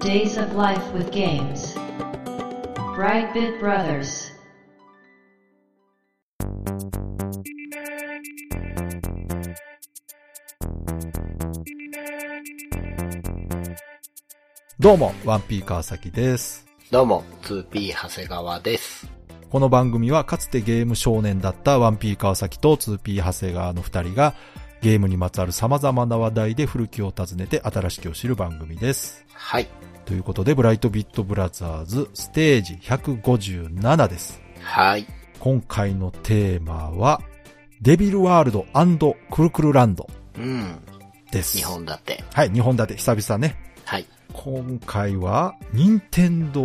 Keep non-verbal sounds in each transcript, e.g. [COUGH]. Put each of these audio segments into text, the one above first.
Days of Life with Games. Brightbit Brothers. どうも、ワンピー川崎です。どうも、2P 長谷川です。この番組はかつてゲーム少年だったワンピー川崎と 2P 長谷川の二人がゲームにまつわる様々な話題で古きを訪ねて新しきを知る番組です。はい。ということで、ブライトビットブラザーズステージ157です。はい。今回のテーマは、デビルワールドクルクルランドうん。です。日本立て。はい、日本立て、久々ね。はい。今回は、任天堂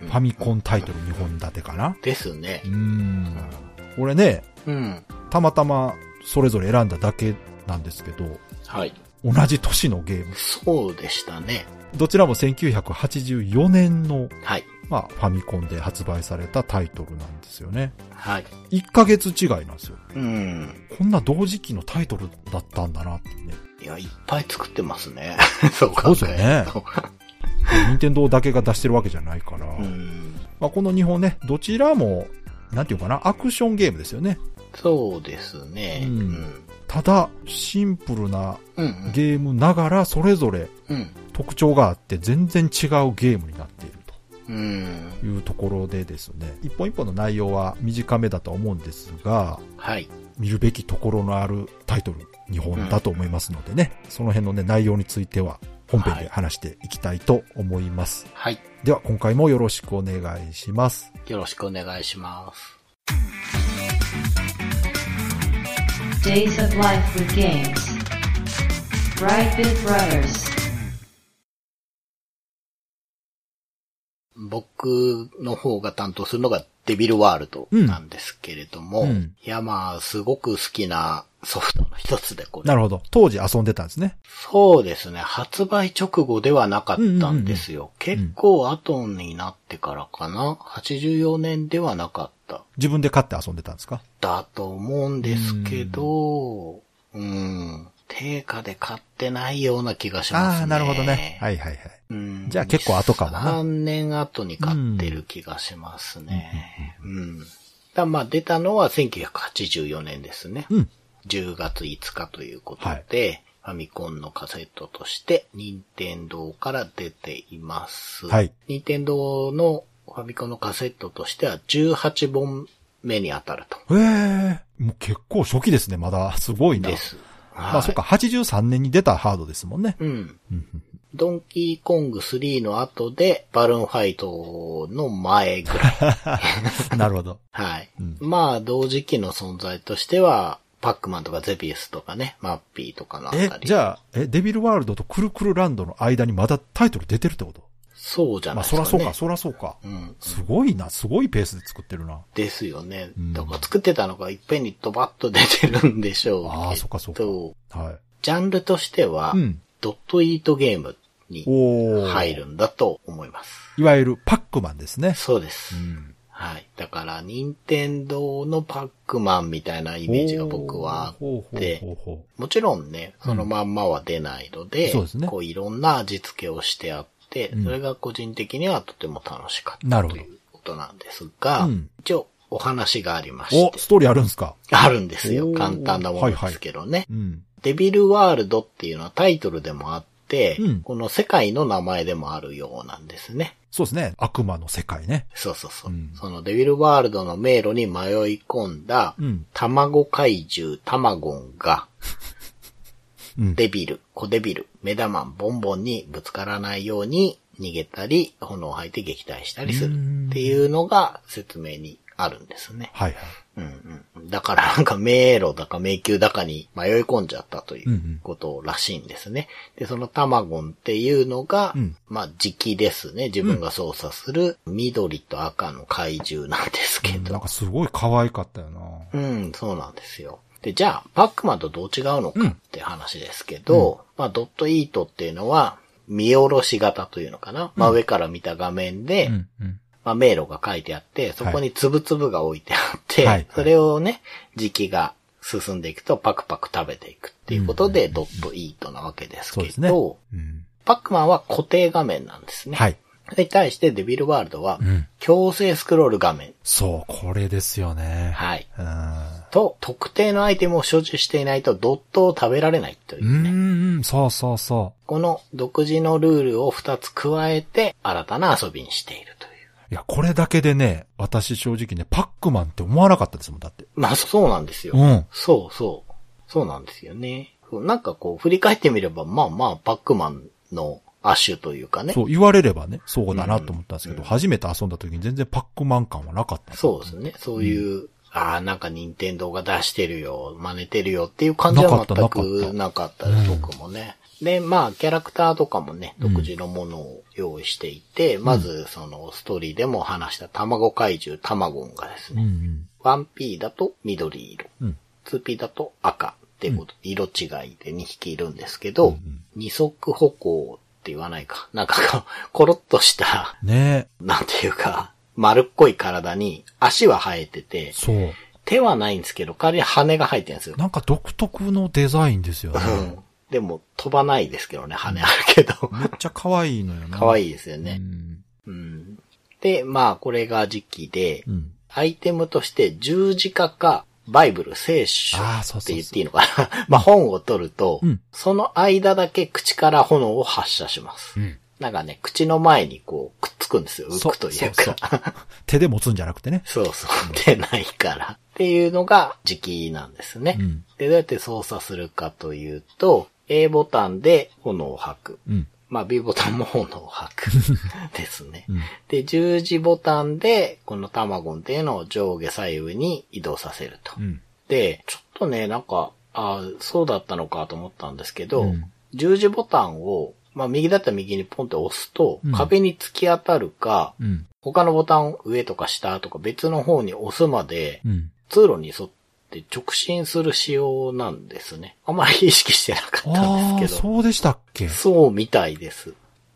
ファミコンタイトル2本立てかなですねう。ん。これね、うん。たまたまそれぞれ選んだだけなんですけど、はい。同じ年のゲーム。そうでしたね。どちらも1984年の、はい。まあ、ファミコンで発売されたタイトルなんですよね。はい。1ヶ月違いなんですよ。うん。こんな同時期のタイトルだったんだなってね。いや、いっぱい作ってますね。[LAUGHS] そうか。そうですよね。任天堂だけが出してるわけじゃないから。うん。まあ、この2本ね、どちらも、なんていうかな、アクションゲームですよね。そうですね。ううんん。ただ、シンプルなうん。ゲームながら、それぞれうん。特徴があって全然違うゲームになっているうん。というところでですね、一本一本の内容は短めだとは思うんですが、はい。見るべきところのあるタイトル2本だと思いますのでね、その辺のね、内容については本編で話していきたいと思います。はい。では、今回もよろしくお願いします。よろしくお願いします。Days of Life with Games. Brightbit Brothers. 僕の方が担当するのがデビルワールドなんですけれども、うんうんいやまあ、すごく好きなソフトの一つで、これ。なるほど。当時遊んでたんですね。そうですね。発売直後ではなかったんですよ。ん結構後になってからかな。84年ではなかった。自分で買って遊んでたんですか？だと思うんですけど、うん。定価で買ってないような気がしますね。ああ、なるほどね。はいはいはい。うんじゃあ結構後かもな3年後に買ってる気がしますね。うん。だまあ出たのは1984年ですね。うん。10月5日ということで、ファミコンのカセットとして、任天堂から出ています。はい。任天堂のファミコンのカセットとしては18本目に当たると。へえ、もう結構初期ですね、まだ。[LAUGHS] すごいな。です。はい。まあそっか、83年に出たハードですもんね。うん。ドンキーコング3の後で、バルーンファイトの前ぐらい。[LAUGHS] なるほど。はい。うんまあ、同時期の存在としては、パックマンとかゼビウスとかね、マッピーとかのあたえり。、じゃあ、え、デビルワールドとクルクルランドの間にまだタイトル出てるってこと？そうじゃまあないですか、ね。そらそうか、そらそうか。うん。すごいな、すごいペースで作ってるな。ですよね。うんだから作ってたのがいっぺんにドバッと出てるんでしょうけど。ああ、そっかそっか。はい。ジャンルとしては、うん。ドットイートゲームに入るんだと思います。いわゆるパックマンですね。そうです。うん。はい。だから、任天堂のパックマンみたいなイメージが僕はあってもちろんね、そのまんまは出ないので、そうですねこういろんな味付けをしてあって、うんそれが個人的にはとても楽しかったということなんですが、うん一応お話がありましお、て、ストーリーあるんですか？あるんですよ。簡単なものですけどね。うん。デビルワールドっていうのはタイトルでもあって、うんこの世界の名前でもあるようなんですね。そうですね。悪魔の世界ね。そうそうそう。うんそのデビルワールドの迷路に迷い込んだ、うん。卵怪獣タマゴンが、うん。デビル、コデビル、メダマン、ボンボンにぶつからないように逃げたり、炎を吐いて撃退したりするっていうのが説明にあるんですね。はいはい。うんうん。だからなんか迷路だか迷宮だかに迷い込んじゃったというんううんことらしいんですね。で、そのタマゴンっていうのが、うんまあ時期ですね。自分が操作する緑と赤の怪獣なんですけど。なんかすごい可愛かったよな。うん、そうなんですよ。で、じゃあ、パックマンとどう違うのかって話ですけど、まあ、ドットイートっていうのは、見下ろし型というのかな、まあ、上から見た画面で、うんうん。まあ、迷路が書いてあって、そこにつぶつぶが置いてあって、はいそれをね、時期が進んでいくとパクパク食べていくっていうことで、ドットイートなわけですけ。ど、うん。パックマンは固定画面なんですね。はい。それに対してデビルワールドはうん。強制スクロール画面。そう、これですよね。はい。うん。と、特定のアイテムを所持していないとドットを食べられないといううね。ん、うん、そうそうそこの独自のルールを2つ加えて新たな遊びにしているという。う。いや、これだけでね、私正直ね、パックマンって思わなかったですもん、だって。まあそうなんですよ。うん。そうそう。そうなんですよね。なんかこう振り返ってみれば、まあまあパックマンの亜種というかね。そう、言われればね、そうだなと思ったんですけど、うん初めて遊んだ時に全然パックマン感はなかった。そうですね。そういう、ああ、なんか任天堂が出してるよ、真似てるよっていう感じは全くなかったです、うん僕もね。で、まあ、キャラクターとかもね、うん独自のものを用意していて、まず、その、ストーリーでも話した卵怪獣タマゴンがですうんうね、ん。1P だと緑色、うん。2P だと赤ってこと、色違いで2匹いるんですけど、うんうん二足歩行って言わないか。なんかこう、コロッとした、ねなんていうか、丸っこい体に足は生えてて、そう。手はないんですけど、代わりに羽が生えてるんですよ。なんか独特のデザインですよね。うん。でも、飛ばないですけどね、羽あるけど。めっちゃ可愛いのよな。可い愛いですよね。うん。うん。で、まあ、これが時期で、うん。アイテムとして十字架か、バイブル、聖書って言っていいのかな。[LAUGHS] まあ、本を取ると、うんその間だけ口から炎を発射します。うん。なんかね、口の前にこう、くっつくんですよ。浮くというそうそうか。手で持つんじゃなくてね。そうそう。出ないから。っていうのが時期なんですね。うん。で、どうやって操作するかというと、A ボタンで炎を吐く。うん。まあ B ボタンも炎を吐く。ですね。うん。で、十字ボタンで、このタマゴンっていうのを上下左右に移動させると。うん。で、ちょっとね、なんか、ああ、そうだったのかと思ったんですけど、うん十字ボタンを、まあ右だったら右にポンって押すと、うん壁に突き当たるか、うん。他のボタン上とか下とか別の方に押すまで、うん。通路に沿って直進する仕様なんですね。あんまり意識してなかったんああ、ですけど。そうでしたっけ？そうみたいです。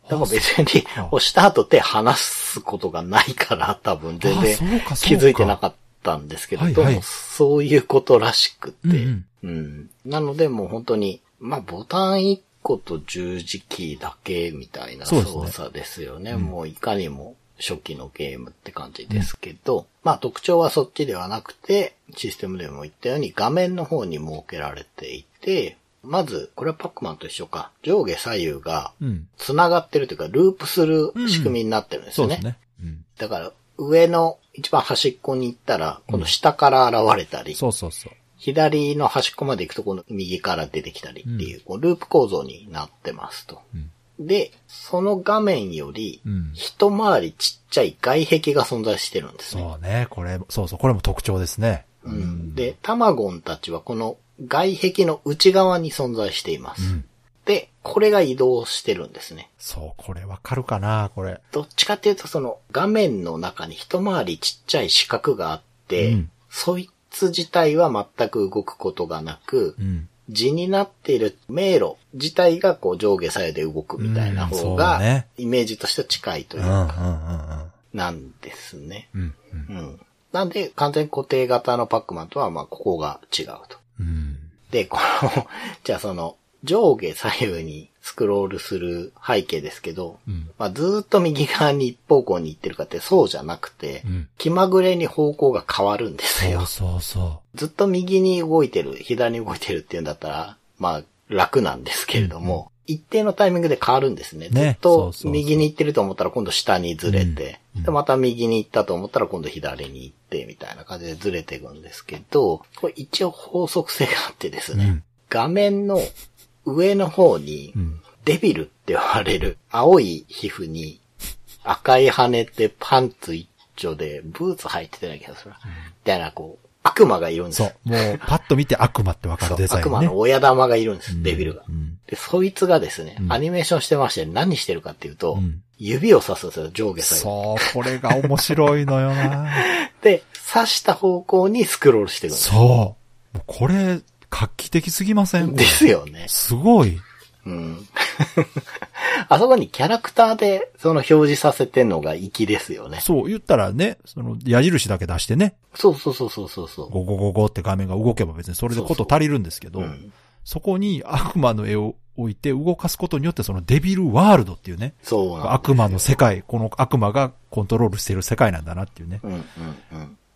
だから別にあ押した後手離すことがないから多分全あ然気づいてなかったんですけど、はいはいどうもそういうことらしくて、うんうんなのでもう本当に、まあボタン1個と十字キーだけみたいな操作ですよね。うんもういかにも初期のゲームって感じですけど、まあ特徴はそっちではなくて、システムでも言ったように画面の方に設けられていて、まず、これはパックマンと一緒か、上下左右がうん。繋がってるというか、ループする仕組みになってるんですよね。そうですね。うん。だから、上の一番端っこに行ったら、この下から現れたり、そうそうそう。左の端っこまで行くとこの右から出てきたりっていう、こうループ構造になってますと。うん。で、その画面よりうん、一回りちっちゃい外壁が存在してるんですね。そうね。これ、そうそう、これも特徴ですね。うん、で、タマゴンたちはこの外壁の内側に存在しています。うん。で、これが移動してるんですね。そう、これわかるかな、これ。どっちかっていうとその画面の中に一回りちっちゃい四角があって、うんそいつ自体は全く動くことがなく、うん。字になっている迷路自体がこう上下左右で動くみたいな方が、ねイメージとしては近いというか、うん、なんですね。うん。うん、うん。なんで、完全固定型のパックマンとは、まあ、ここが違うと。うん。で、この、じゃあその、上下左右にスクロールする背景ですけど、うん。まあ、ずーっと右側に一方向に行ってるかってそうじゃなくて、うん。気まぐれに方向が変わるんですよそう。そうそずっと右に動いてる、左に動いてるっていうんだったら、まあ、楽なんですけれども、一定のタイミングで変わるんですね。ねずっと右に行ってると思ったら今度下にずれて、うんで、また右に行ったと思ったら今度左に行って、みたいな感じでずれていくんですけど、これ一応法則性があってですね、うん画面の上の方に。デビルって言われる青い皮膚に赤い羽でパンツ一丁でブーツ履いてたような気がするな。みたいな、こう、悪魔がいるんですそう。もう、パッと見て悪魔ってわかるデザインね。悪魔の親玉がいるんです、デビルがう。ん。で、そいつがですね、うんアニメーションしてまして何してるかっていうと、うん指を指すんですよ、上下左右。そう、これが面白いのよな [LAUGHS] で、指した方向にスクロールしていくんです。そうこれ、画期的すぎません？ですよね。すごい。うん。[LAUGHS] あそこにキャラクターでその表示させてんのが粋ですよね。そう、言ったらね、その、矢印だけ出してね、そうそうそうそうそうそう。ゴゴゴゴって画面が動けば別にそれでこと足りるんですけど、うん。そこに悪魔の絵を置いて動かすことによってそのデビルワールドっていうね、そうな悪魔の世界、この悪魔がコントロールしてる世界なんだなっていうね。うんうん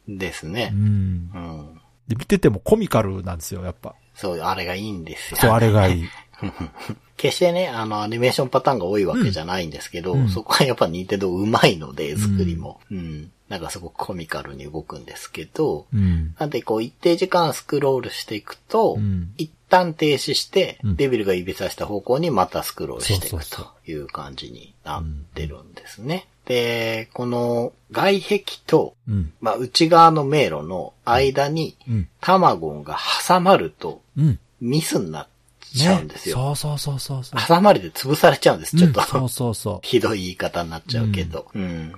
うん。ですねう。ん。うん。で、見ててもコミカルなんですよ、やっぱ。そう、あれがいいんですよ。そう、あれがいい。[LAUGHS] 決してね、あの、アニメーションパターンが多いわけじゃないんですけど、うんそこはやっぱニンテンドーうまいので、作りも。うん。なんかすごくコミカルに動くんですけど、うん。なんでこう一定時間スクロールしていくと、うん一旦停止して、うんデビルが指さした方向にまたスクロールしていくという感じになってるんですね。で、この外壁と、うん。まあ、内側の迷路の間に、うん。タマゴンが挟まるとうん。ミスになっちゃうんですよ。そうそうそうそうそう。挟まれて潰されちゃうんです、ちょっと。うんそうそうそひどい言い方になっちゃうけど。うん。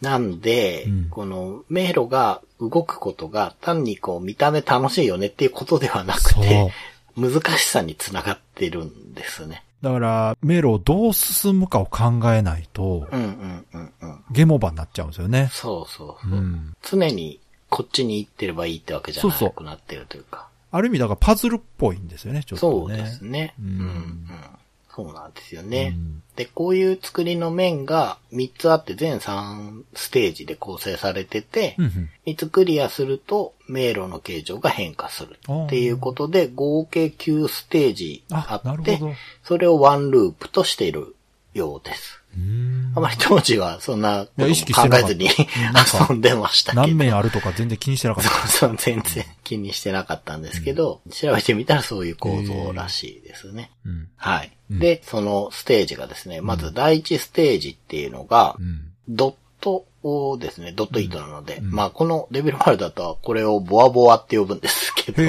なんで、うんこの迷路が動くことが単にこう見た目楽しいよねっていうことではなくて、難しさにつながってるんですね。う。だから、迷路をどう進むかを考えないと、うんうんうんうん。ゲームオーバーになっちゃうんですよね。そうそうそう。うん。常にこっちに行ってればいいってわけじゃなそうそうくなってるというか。ある意味、だからパズルっぽいんですよね、ちょっそうとね。ですね。ううんんうん。そうなんですよね。うんで、こういう作りの面が3つあって全3ステージで構成されてて、うんうん。3つクリアすると迷路の形状が変化するっていうことで合計9ステージあってそれをワンループとしているようです。うーんあまり当時はそんな考えずに遊んでましたけど。何面あるとか全然気にしてなかった。そうそう、全然気にしてなかったんですけど、調べてみたらそういう構造らしいですね。うん。はい。うんで、そのステージがですね、まず第一ステージっていうのがう、ん。ドットをですね、ドット糸なので、うんまあこのデビルワールドだとこれをボアボアって呼ぶんですけど。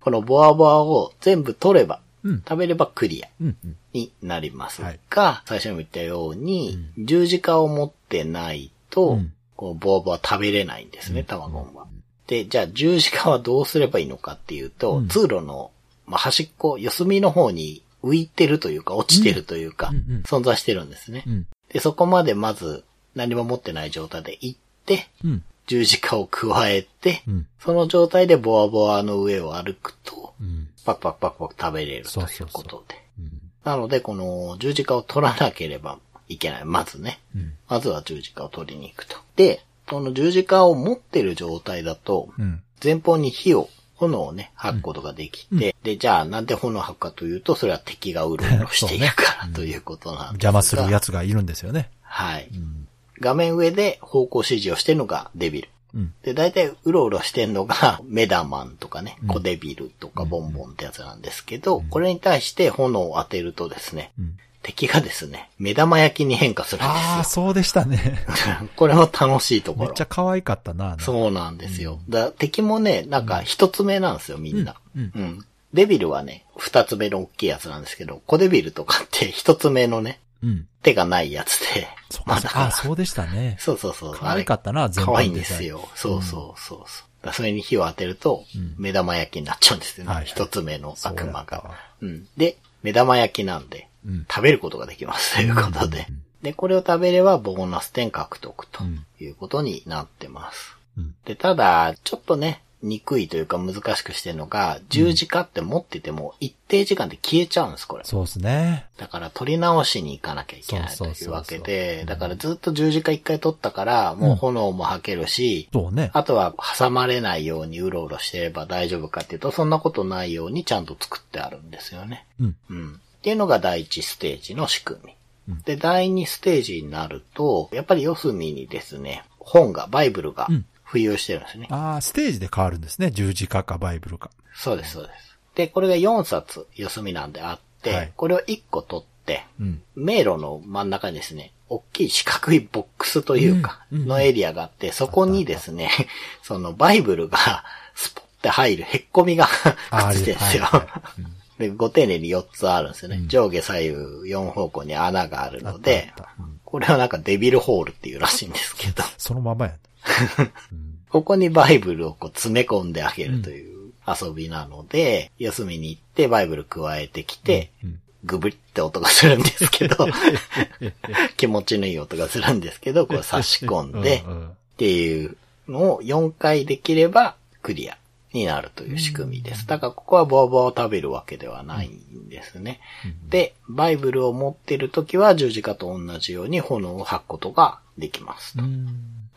このボアボアを全部取れば、うん。食べればクリアうん。うん。になりますはいが、最初にも言ったように、十字架を持ってないと、うんこうボアボア食べれないんですね、卵は。で、じゃあ十字架はどうすればいいのかっていうと、うん通路の、まあ、端っこ、四隅の方に浮いてるというか、落ちてるというか、うんうん存在してるんですね。うん。で、そこまでまず何も持ってない状態で行って、うん。十字架を加えて、うん。その状態でボアボアの上を歩くと、うん。パクパクパクパク食べれるというそうそうそうことで。うん。なので、この十字架を取らなければいけない。まずね。うん。まずは十字架を取りに行くと。で、この十字架を持ってる状態だと、うん。前方に火を、炎をね、吐くことができて、で、じゃあなんで炎を吐くかというと、それは敵がうろうろしているからということなんですが。邪魔するやつがいるんですよね。はい。うん。画面上で方向指示をしてるのがデビル。うん。で、大体うろうろしてんのが [LAUGHS] メダマンとかね、うんコデビルとかボンボンってやつなんですけど、これに対して炎を当てるとですね、うん。敵がですね、目玉焼きに変化するんですよ。ああ、そうでしたね。[LAUGHS] これも楽しいところめっち。ゃ可愛かったな。そうなんですよ。だ敵もね、なんか一つ目なんですよ、みんな。うんうん。デビルはね、二つ目の大きいやつなんですけど、コデビルとかって一つ目のね、うん。手がないやつで。そうまあだあ、そうでしたね。そうそうそう。可愛かったな、全可愛いんですよ。そうそうそうそう。それに火を当てるとうん、目玉焼きになっちゃうんですよね。一つ目の悪魔がそうん。で、目玉焼きなんでうん、食べることができますということでうん。で、これを食べればボーナス点獲得とうんいうことになってます。うん。で、ただ、ちょっとね、憎いというか難しくしてるのが、十字架って持ってても一定時間で消えちゃうんです、これ。そうですね。だから取り直しに行かなきゃいけないというわけで、だからずっと十字架一回取ったから、もう炎も吐けるし、そうね。あとは挟まれないようにうろうろしてれば大丈夫かっていうと、そんなことないようにちゃんと作ってあるんですよね。うん。うん。っていうのが第一ステージの仕組み。うんで、第二ステージになると、やっぱり四隅にですね、本が、バイブルがうん浮遊してるんですね。ああ、ステージで変わるんですね。十字架かバイブルか。そうです、そうです。で、これが4冊四隅なんであって、はいこれを1個取って、うん。迷路の真ん中にですね、大きい四角いボックスというか、のエリアがあって、そこにですね、[LAUGHS] そのバイブルがスポって入るへっこみが [LAUGHS] あくっついてるんですよ。[LAUGHS] で、ご丁寧に4つあるんですよね。うん上下左右4方向に穴があるのでうん、これはなんかデビルホールっていうらしいんですけど、そのままや。うん [LAUGHS] ここにバイブルをこう詰め込んであげるという遊びなので、四隅に行ってバイブル加えてきて、うんグブリって音がするんですけど、[LAUGHS] 気持ちのいい音がするんですけど、こう差し込んでう、んうんっていうのを4回できればクリアになるという仕組みです。だからここはボーボーを食べるわけではないんですね。で、バイブルを持ってるときは十字架と同じように炎を吐くことができますと。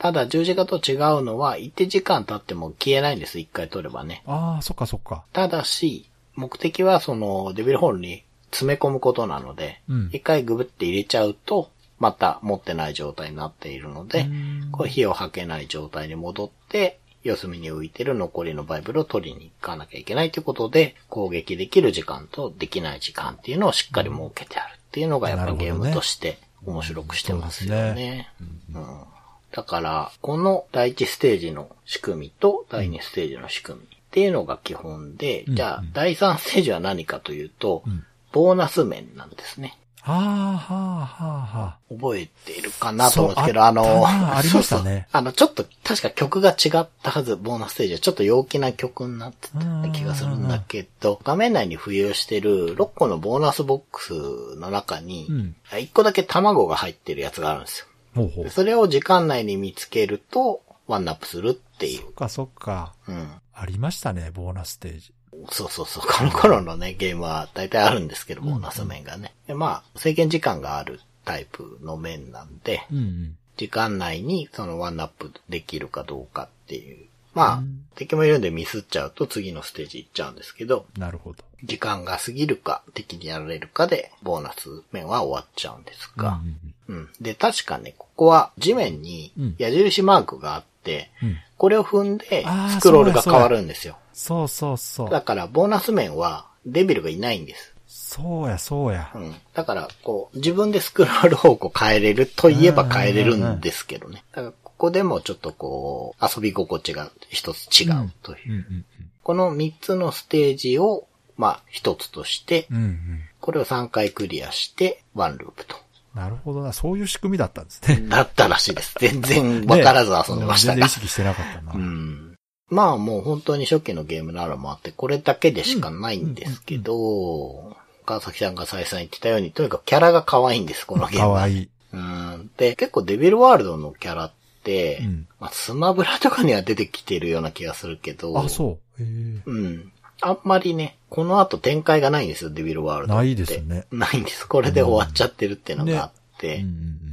うん。ただ十字架と違うのは一定時間経っても消えないんです。一回取ればね。ああ、そっかそっか。ただし、目的はそのデビルホールに詰め込むことなので、うん一回グブって入れちゃうと、また持ってない状態になっているので、これ火を吐けない状態に戻って、四隅に浮いてる残りのバイブルを取りに行かなきゃいけないということで、攻撃できる時間とできない時間っていうのをしっかり設けてあるっていうのがやっぱゲームとして面白くしてますよね。うんだから、この第一ステージの仕組みと第二ステージの仕組みっていうのが基本で、じゃあ第三ステージは何かというと、んボーナス面なんですね。はあ、はあ、はあ、は覚えているかなと思うんですけど、あの、ありましたねそうそうあの、ちょっと、確か曲が違ったはず、ボーナスステージは。ちょっと陽気な曲になってた気がするんだけど、画面内に浮遊してる6個のボーナスボックスの中に、うん1個だけ卵が入ってるやつがあるんですよ。ほうほう。そそれを時間内に見つけると、ワンナップするっていうっ。かそっか。うん。ありましたね、ボーナスステージ。そうそうそう。この頃のね、ゲームは大体あるんですけど、ボーナス面がね。でまあ、制限時間があるタイプの面なんで、うんうん。時間内にそのワンナップできるかどうかっていう。まあ、うん敵もいるんでミスっちゃうと次のステージ行っちゃうんですけど、なるほど。時間が過ぎるか、敵にやられるかで、ボーナス面は終わっちゃうんですが、うんうん。で、確かね、ここは地面にうん矢印マークがあって、うんうんこれを踏んでスクロールが変わるんですよ。そうそうそう。だから、ボーナス面はデビルがいないんです。そうや、そうやう。ん。だから、こう、自分でスクロール方向変えれるといえば変えれるんですけどね。だから、ここでもちょっとこう、遊び心地が一つ違うという。この三つのステージを、まあ、一つとしてうん。う、んうん。これを3回クリアして、ワンループと。なるほどな。そういう仕組みだったんですね。だったらしいです。全然わからず遊んでましたがね全然意。識してなかったな。うん。まあもう本当に初期のゲームならもあって、これだけでしかないんですけど、川崎さんが再三言ってたように、とにかくキャラが可愛いんです、このゲームは。かわいい。うん。で、結構デビルワールドのキャラって、うんまあ、スマブラとかには出てきてるような気がするけど、あ、そう。うん。あんまりね、この後展開がないんですよ、デビルワールド。ないですねないんです。これで終わっちゃってるっていうのがあって。うんうん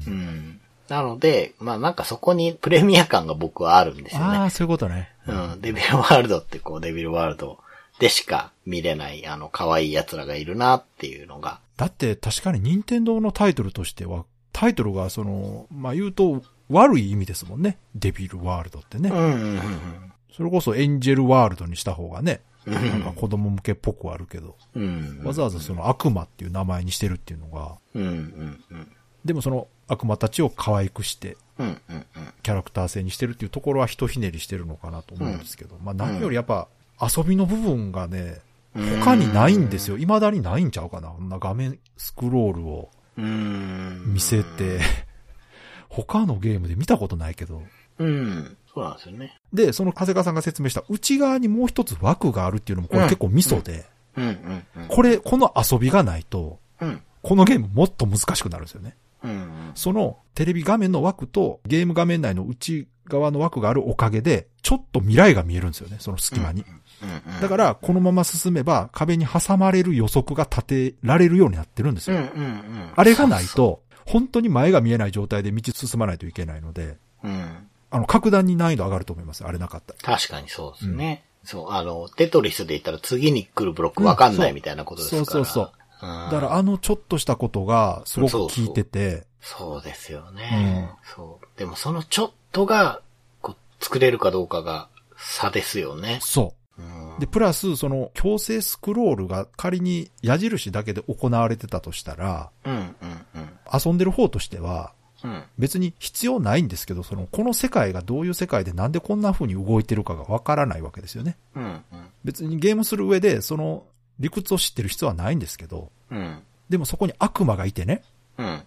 ううん。ん。なので、まあなんかそこにプレミア感が僕はあるんですよね。ああ、そういうことね。うん。デビルワールドってこう、デビルワールドでしか見れない、あの、可愛い奴らがいるなっていうのが。だって確かに任天堂のタイトルとしては、タイトルがその、まあ言うと悪い意味ですもんね。デビルワールドってね。うんうんうんそれこそエンジェルワールドにした方がね、うん。なんか子供向けっぽくはあるけど、うん。わざわざその悪魔っていう名前にしてるっていうのが。でもその悪魔たちを可愛くして。キャラクター性にしてるっていうところはひとひねりしてるのかなと思うんですけど、まあ何よりやっぱ遊びの部分がね、他にないんですよ。未だにないんちゃうかな。こんな画面スクロールをうん。見せて、[LAUGHS] 他のゲームで見たことないけど。うん。そうなんですよね。で、その長谷川さんが説明した内側にもう一つ枠があるっていうのもこれ結構ミソで、うんうんうん。これ、この遊びがないと、うん。このゲームもっと難しくなるんですよね。うん。そのテレビ画面の枠とゲーム画面内の内側の枠があるおかげで、ちょっと未来が見えるんですよね、その隙間に。うんうん。だから、このまま進めば壁に挟まれる予測が立てられるようになってるんですうんよ。うんうん。あれがないそと、本当に前が見えない状態で道進まないといけないので。うん。あの、格段に難易度上がると思います。あれなかったら。確かにそうですね。そう、あの、テトリスで言ったら次に来るブロックわかんないみたいなことですから。そうそうそう。うん。だから、あのちょっとしたことがすごく効いてて、そうですよね。そう。でもそのちょっとが、こう、作れるかどうかが差ですよね。そう。うん。で、プラス、その、強制スクロールが仮に矢印だけで行われてたとしたら、うんうん遊んでる方としては、別に必要ないんですけど、その、この世界がどういう世界でなんでこんな風に動いてるかがわからないわけですよね。うんうん。別にゲームする上で、その、理屈を知ってる必要はないんですけど、うん。でもそこに悪魔がいてね、うんうん。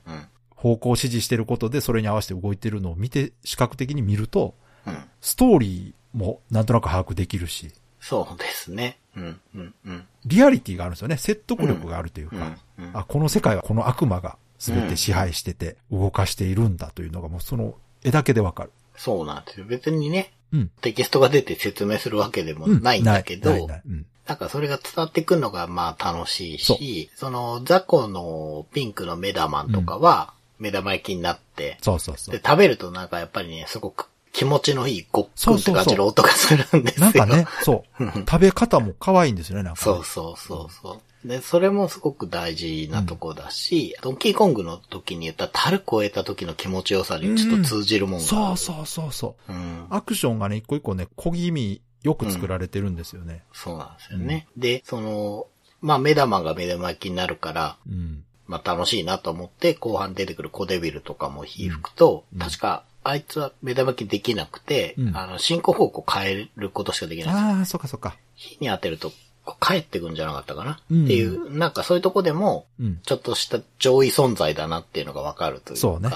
方向を指示してることでそれに合わせて動いてるのを見て、視覚的に見ると、うん。ストーリーもなんとなく把握できるし、そうですね。うんうんうん。リアリティがあるんですよね。説得力があるというか、うんうん。あ、この世界はこの悪魔が全て支配してて動かしているんだというのがもうその絵だけでわかる。そうなんですよ。別にね、うん。テキストが出て説明するわけでもうんないんだけど、なん。なんかそれが伝わってくるのがまあ楽しいそうし、その雑魚のピンクの目玉とかは目玉焼きになって、そうそうそうで、。食べるとなんかやっぱりね、すごく気持ちのいいごっくそうんそうそうって感じの音がするんですよ。なんかね、そう。食べ方も可愛いんですよね、なんかね。そうそうそうそう。で、それもすごく大事なとこだし、ドンキーコングの時に言った樽超えた時の気持ちよさにちょっと通じるもんがある。そうそうそうそう。うん。アクションがね、一個一個ね、小気味よく作られてるんですよね。そうなんですよね。で、その、まあ目玉が目玉焼きになるから、うん。まあ楽しいなと思って、後半出てくるコデビルとかも火吹くと、うん確か、あいつは目玉焼きできなくて、うんあの、進行方向変えることしかできないんですよ。ああ、そっかそっか。火に当てると、帰ってくんじゃなかったかな、うんっていう、なんかそういうとこでも、うん。ちょっとした上位存在だなっていうのがわかるというか。そうね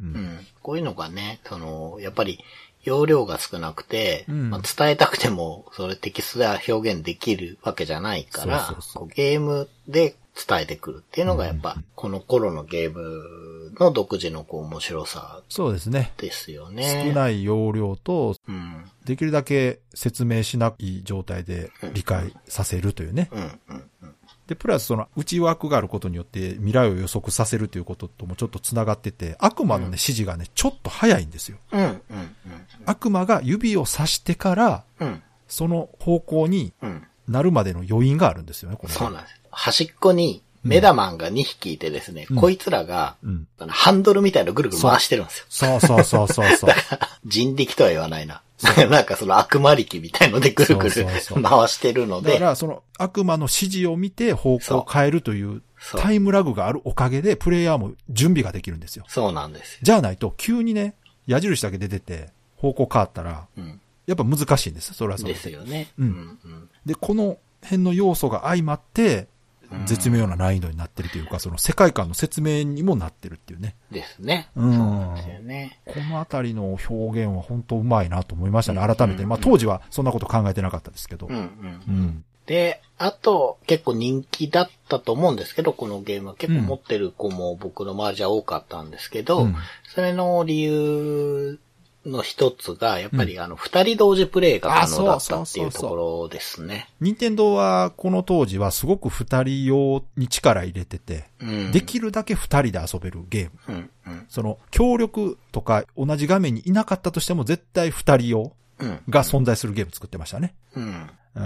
う。うんん。こういうのがね、その、やっぱり、容量が少なくて、うんまあ、伝えたくても、それテキストでは表現できるわけじゃないから、そうそうそうゲームで伝えてくるっていうのがやっぱ、この頃のゲームの独自のこう面白さそうですね。ですよね。少ない容量と、うん。できるだけ説明しない状態で理解させるというね。で、プラスその内枠があることによって未来を予測させるということともちょっと繋がってて、悪魔のね、指示がね、ちょっと早いんですよ。悪魔が指を指してから、その方向にうん。なるまでの余韻があるんですよね、これ。そうなんです。端っこに、メダマンが2匹いてですね、うんこいつらが、うん。ハンドルみたいのぐるぐる回してるんですよ。そうそうそうそうそう。[LAUGHS] 人力とは言わないな。なんかその悪魔力みたいのでぐるぐる回してるので、だから、その悪魔の指示を見て方向を変えるというタイムラグがあるおかげで、プレイヤーも準備ができるんですよ。そうなんですよ。じゃあないと、急にね、矢印だけ出てて、方向変わったら、うん。やっぱ難しいんですそれはそれですよね。うんうん。で、この辺の要素が相まって、絶妙な難易度になってるというか、その世界観の説明にもなってるっていうね。ですね。うそうんなんですよね。このあたりの表現は本当うまいなと思いましたね、うん改めて。まあ当時はそんなこと考えてなかったですけど。うんうん。うん。で、あと、結構人気だったと思うんですけど、このゲームは結構持ってる子も僕の周りじゃ多かったんですけど、うんそれの理由の一つが、やっぱりあの、二人同時プレイが可能だったっていうところですね。任天堂はこの当時はすごく二人用に力入れてて、うん。できるだけ二人で遊べるゲーム。うん、うん、その、協力とか同じ画面にいなかったとしても絶対二人用うん。が存在するゲーム作ってましたね。うん。うん。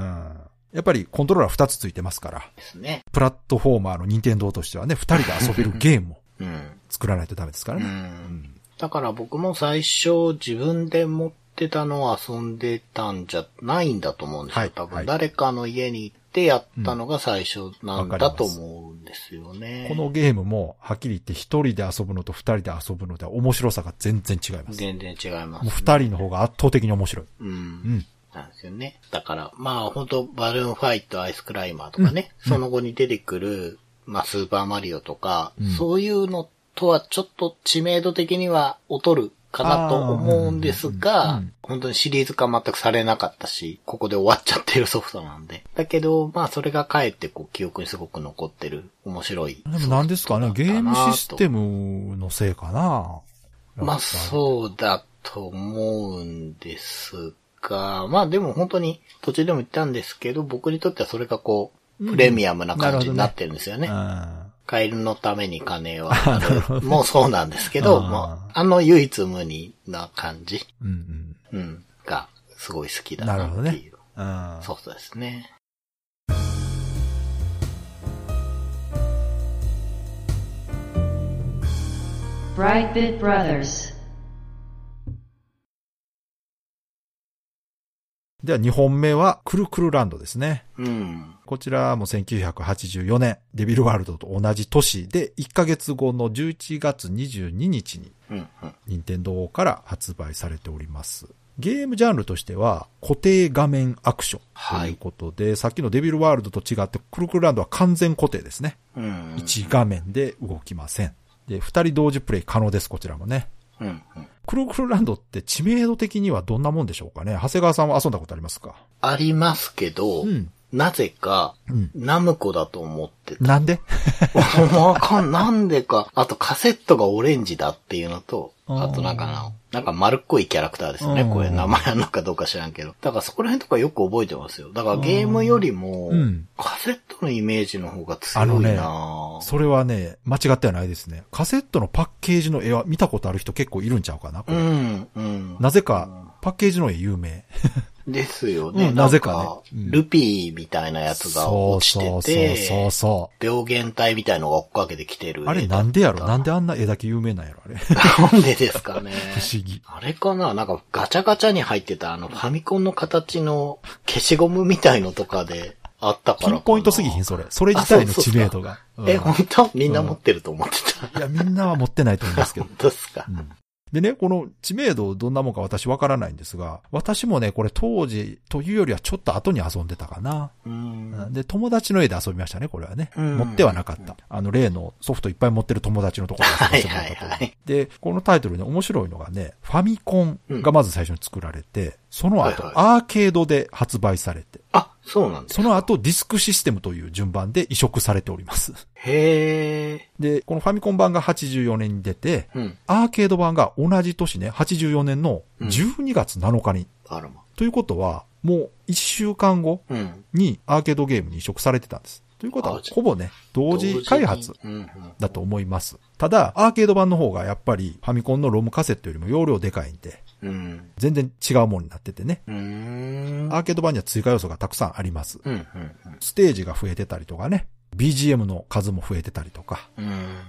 やっぱりコントローラー二つついてますから、ですね。プラットフォーマーの任天堂としてはね、二人で遊べるゲームをうん。作らないとダメですからうね。ん。だから僕も最初自分で持ってたのを遊んでたんじゃないんだと思うんですよ。はい多分はい誰かの家に行ってやったのが最初なんだと思うんですよね。このゲームも、はっきり言って一人で遊ぶのと二人で遊ぶのでは面白さが全然違います。全然違います、もう二人の方が圧倒的に面白い。うん。うん。なんですよね。だから、まあ本当バルーンファイト、アイスクライマーとかね、その後に出てくる、まあスーパーマリオとか、うんそういうのとはちょっと知名度的には劣るかなと思うんですがうん、本当にシリーズ化全くされなかったし、ここで終わっちゃってるソフトなんで。[LAUGHS] だけど、まあそれがかえってこう記憶にすごく残ってる面白い。でも何ですかね、ゲームシステムムのせいかな。まあそうだと思うんですが、まあでも本当に途中でも言ったんですけど、僕にとってはそれがこう、プレミアムな感じになってるんですよね。うん。カエルのために金は [LAUGHS] ある。もうそうなんですけど、もうあの唯一無二な感じ、うんうん、がすごい好きだなるほどねなっていう。うん。うん。そうですね。Brightbit Brothers. では2本目は、クルクルランドですね。うん。こちらも1984年、デビルワールドと同じ年で、1ヶ月後の11月22日に。任天堂から発売されております。ゲームジャンルとしては、固定画面アクションということで、さっきのデビルワールドと違って、クルクルランドは完全固定ですね。うん。1画面で動きません。で、2人同時プレイ可能です、こちらもね。うん、うん。クルクルランドって知名度的にはどんなもんでしょうかね？長谷川さんは遊んだことありますか？ありますけど、うん。なぜか、うん。ナムコだと思ってた。なんで？わかん、なんでか。あとカセットがオレンジだっていうのと、あとなんかな、なんか丸っこいキャラクターですよね。うんこれ名前あるのかどうか知らんけど。だからそこら辺とかよく覚えてますよ。だからゲームよりもうん、カセットのイメージの方が強いなぁそれはね、間違ってはないですね。カセットのパッケージの絵は見たことある人結構いるんちゃうかな、これうん、うん。なぜか、パッケージの絵有名。ですよね。うんなぜかねうんルピーみたいなやつがそう落ちそうてて、そうそ病原体みたいのが追っかけてきてるう。あれなんでやろ？なんでであんな絵だけ有名なんやろ？あれ。なんでですかね。[LAUGHS] 不思議。あれかな？なんかガチャガチャに入ってたあのファミコンの形の消しゴムみたいのとかであったからかな。ピンポイントすぎひん、それ。それ自体の知名度が。え、うん本当？みんな持ってると思ってた。いや、みんなは持ってないと思いますけど [LAUGHS] 本。当ですか、うんでね、この知名度どんなもんか私わからないんですが、私もね、これ当時というよりはちょっと後に遊んでたかな。うん。で、友達の絵で遊びましたね、これはね。うん。持ってはなかった。あの、例のソフトいっぱい持ってる友達のところで遊ばせてもらったとはいはいはいで、このタイトルね、面白いのがね、ファミコンがまず最初に作られて、その後、アーケードで発売されて、あ、そうなんですその後ディスクシステムという順番で移植されております。へえ。で、このファミコン版が84年に出て、うん。アーケード版が同じ年ね、84年の12月7日に。あらま。ということは、もう1週間後うん。にアーケードゲームに移植されてたんです。ということはほぼね、同時開発うんうん。だと思います。ただ、アーケード版の方がやっぱりファミコンのロムカセットよりも容量でかいんで、うん。全然違うものになっててね。アーケード版には追加要素がたくさんあります。うん、うん、ステージが増えてたりとかね、BGM の数も増えてたりとか。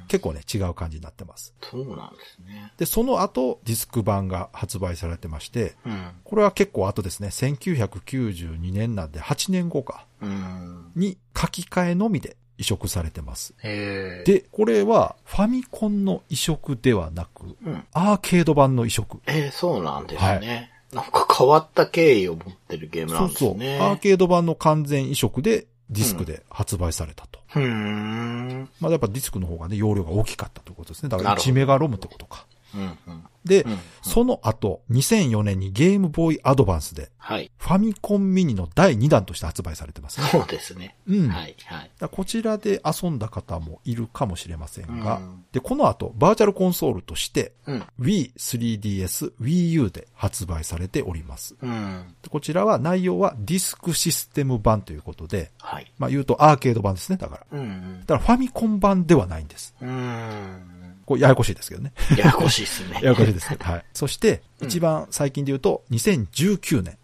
結構ね、違う感じになってます。そうなんですね。で、その後、ディスク版が発売されてまして、うん。これは結構後ですね、1992年なんで8年後か、うん。に書き換えのみで移植されてます。で、これはファミコンの移植ではなく、うん。アーケード版の移植。えー、そうなんですね。なんか変わった経緯を持ってるゲームなそうそう。んですね。アーケード版の完全移植でディスクで発売されたと。うーん。まあやっぱディスクの方がね、容量が大きかったということですね。だからなるほど1メガロムってことか。うん、うん。で、うんその後、2004年にゲームボーイアドバンスで、はい。ファミコンミニの第2弾として発売されてますね。そうですね。うん。はい、はい。こちらで遊んだ方もいるかもしれませんが、うんで、この後、バーチャルコンソールとして、うん。Wii、3DS、Wii U で発売されております。うん。でこちらは内容はディスクシステム版ということで、はい。まあ言うとアーケード版ですね、だから。うんうん。だからファミコン版ではないんです。うーん。これややこしいですけどね。ややこしいですね。ややこしいですけど。はい。そして、うん一番最近で言うと、2019年。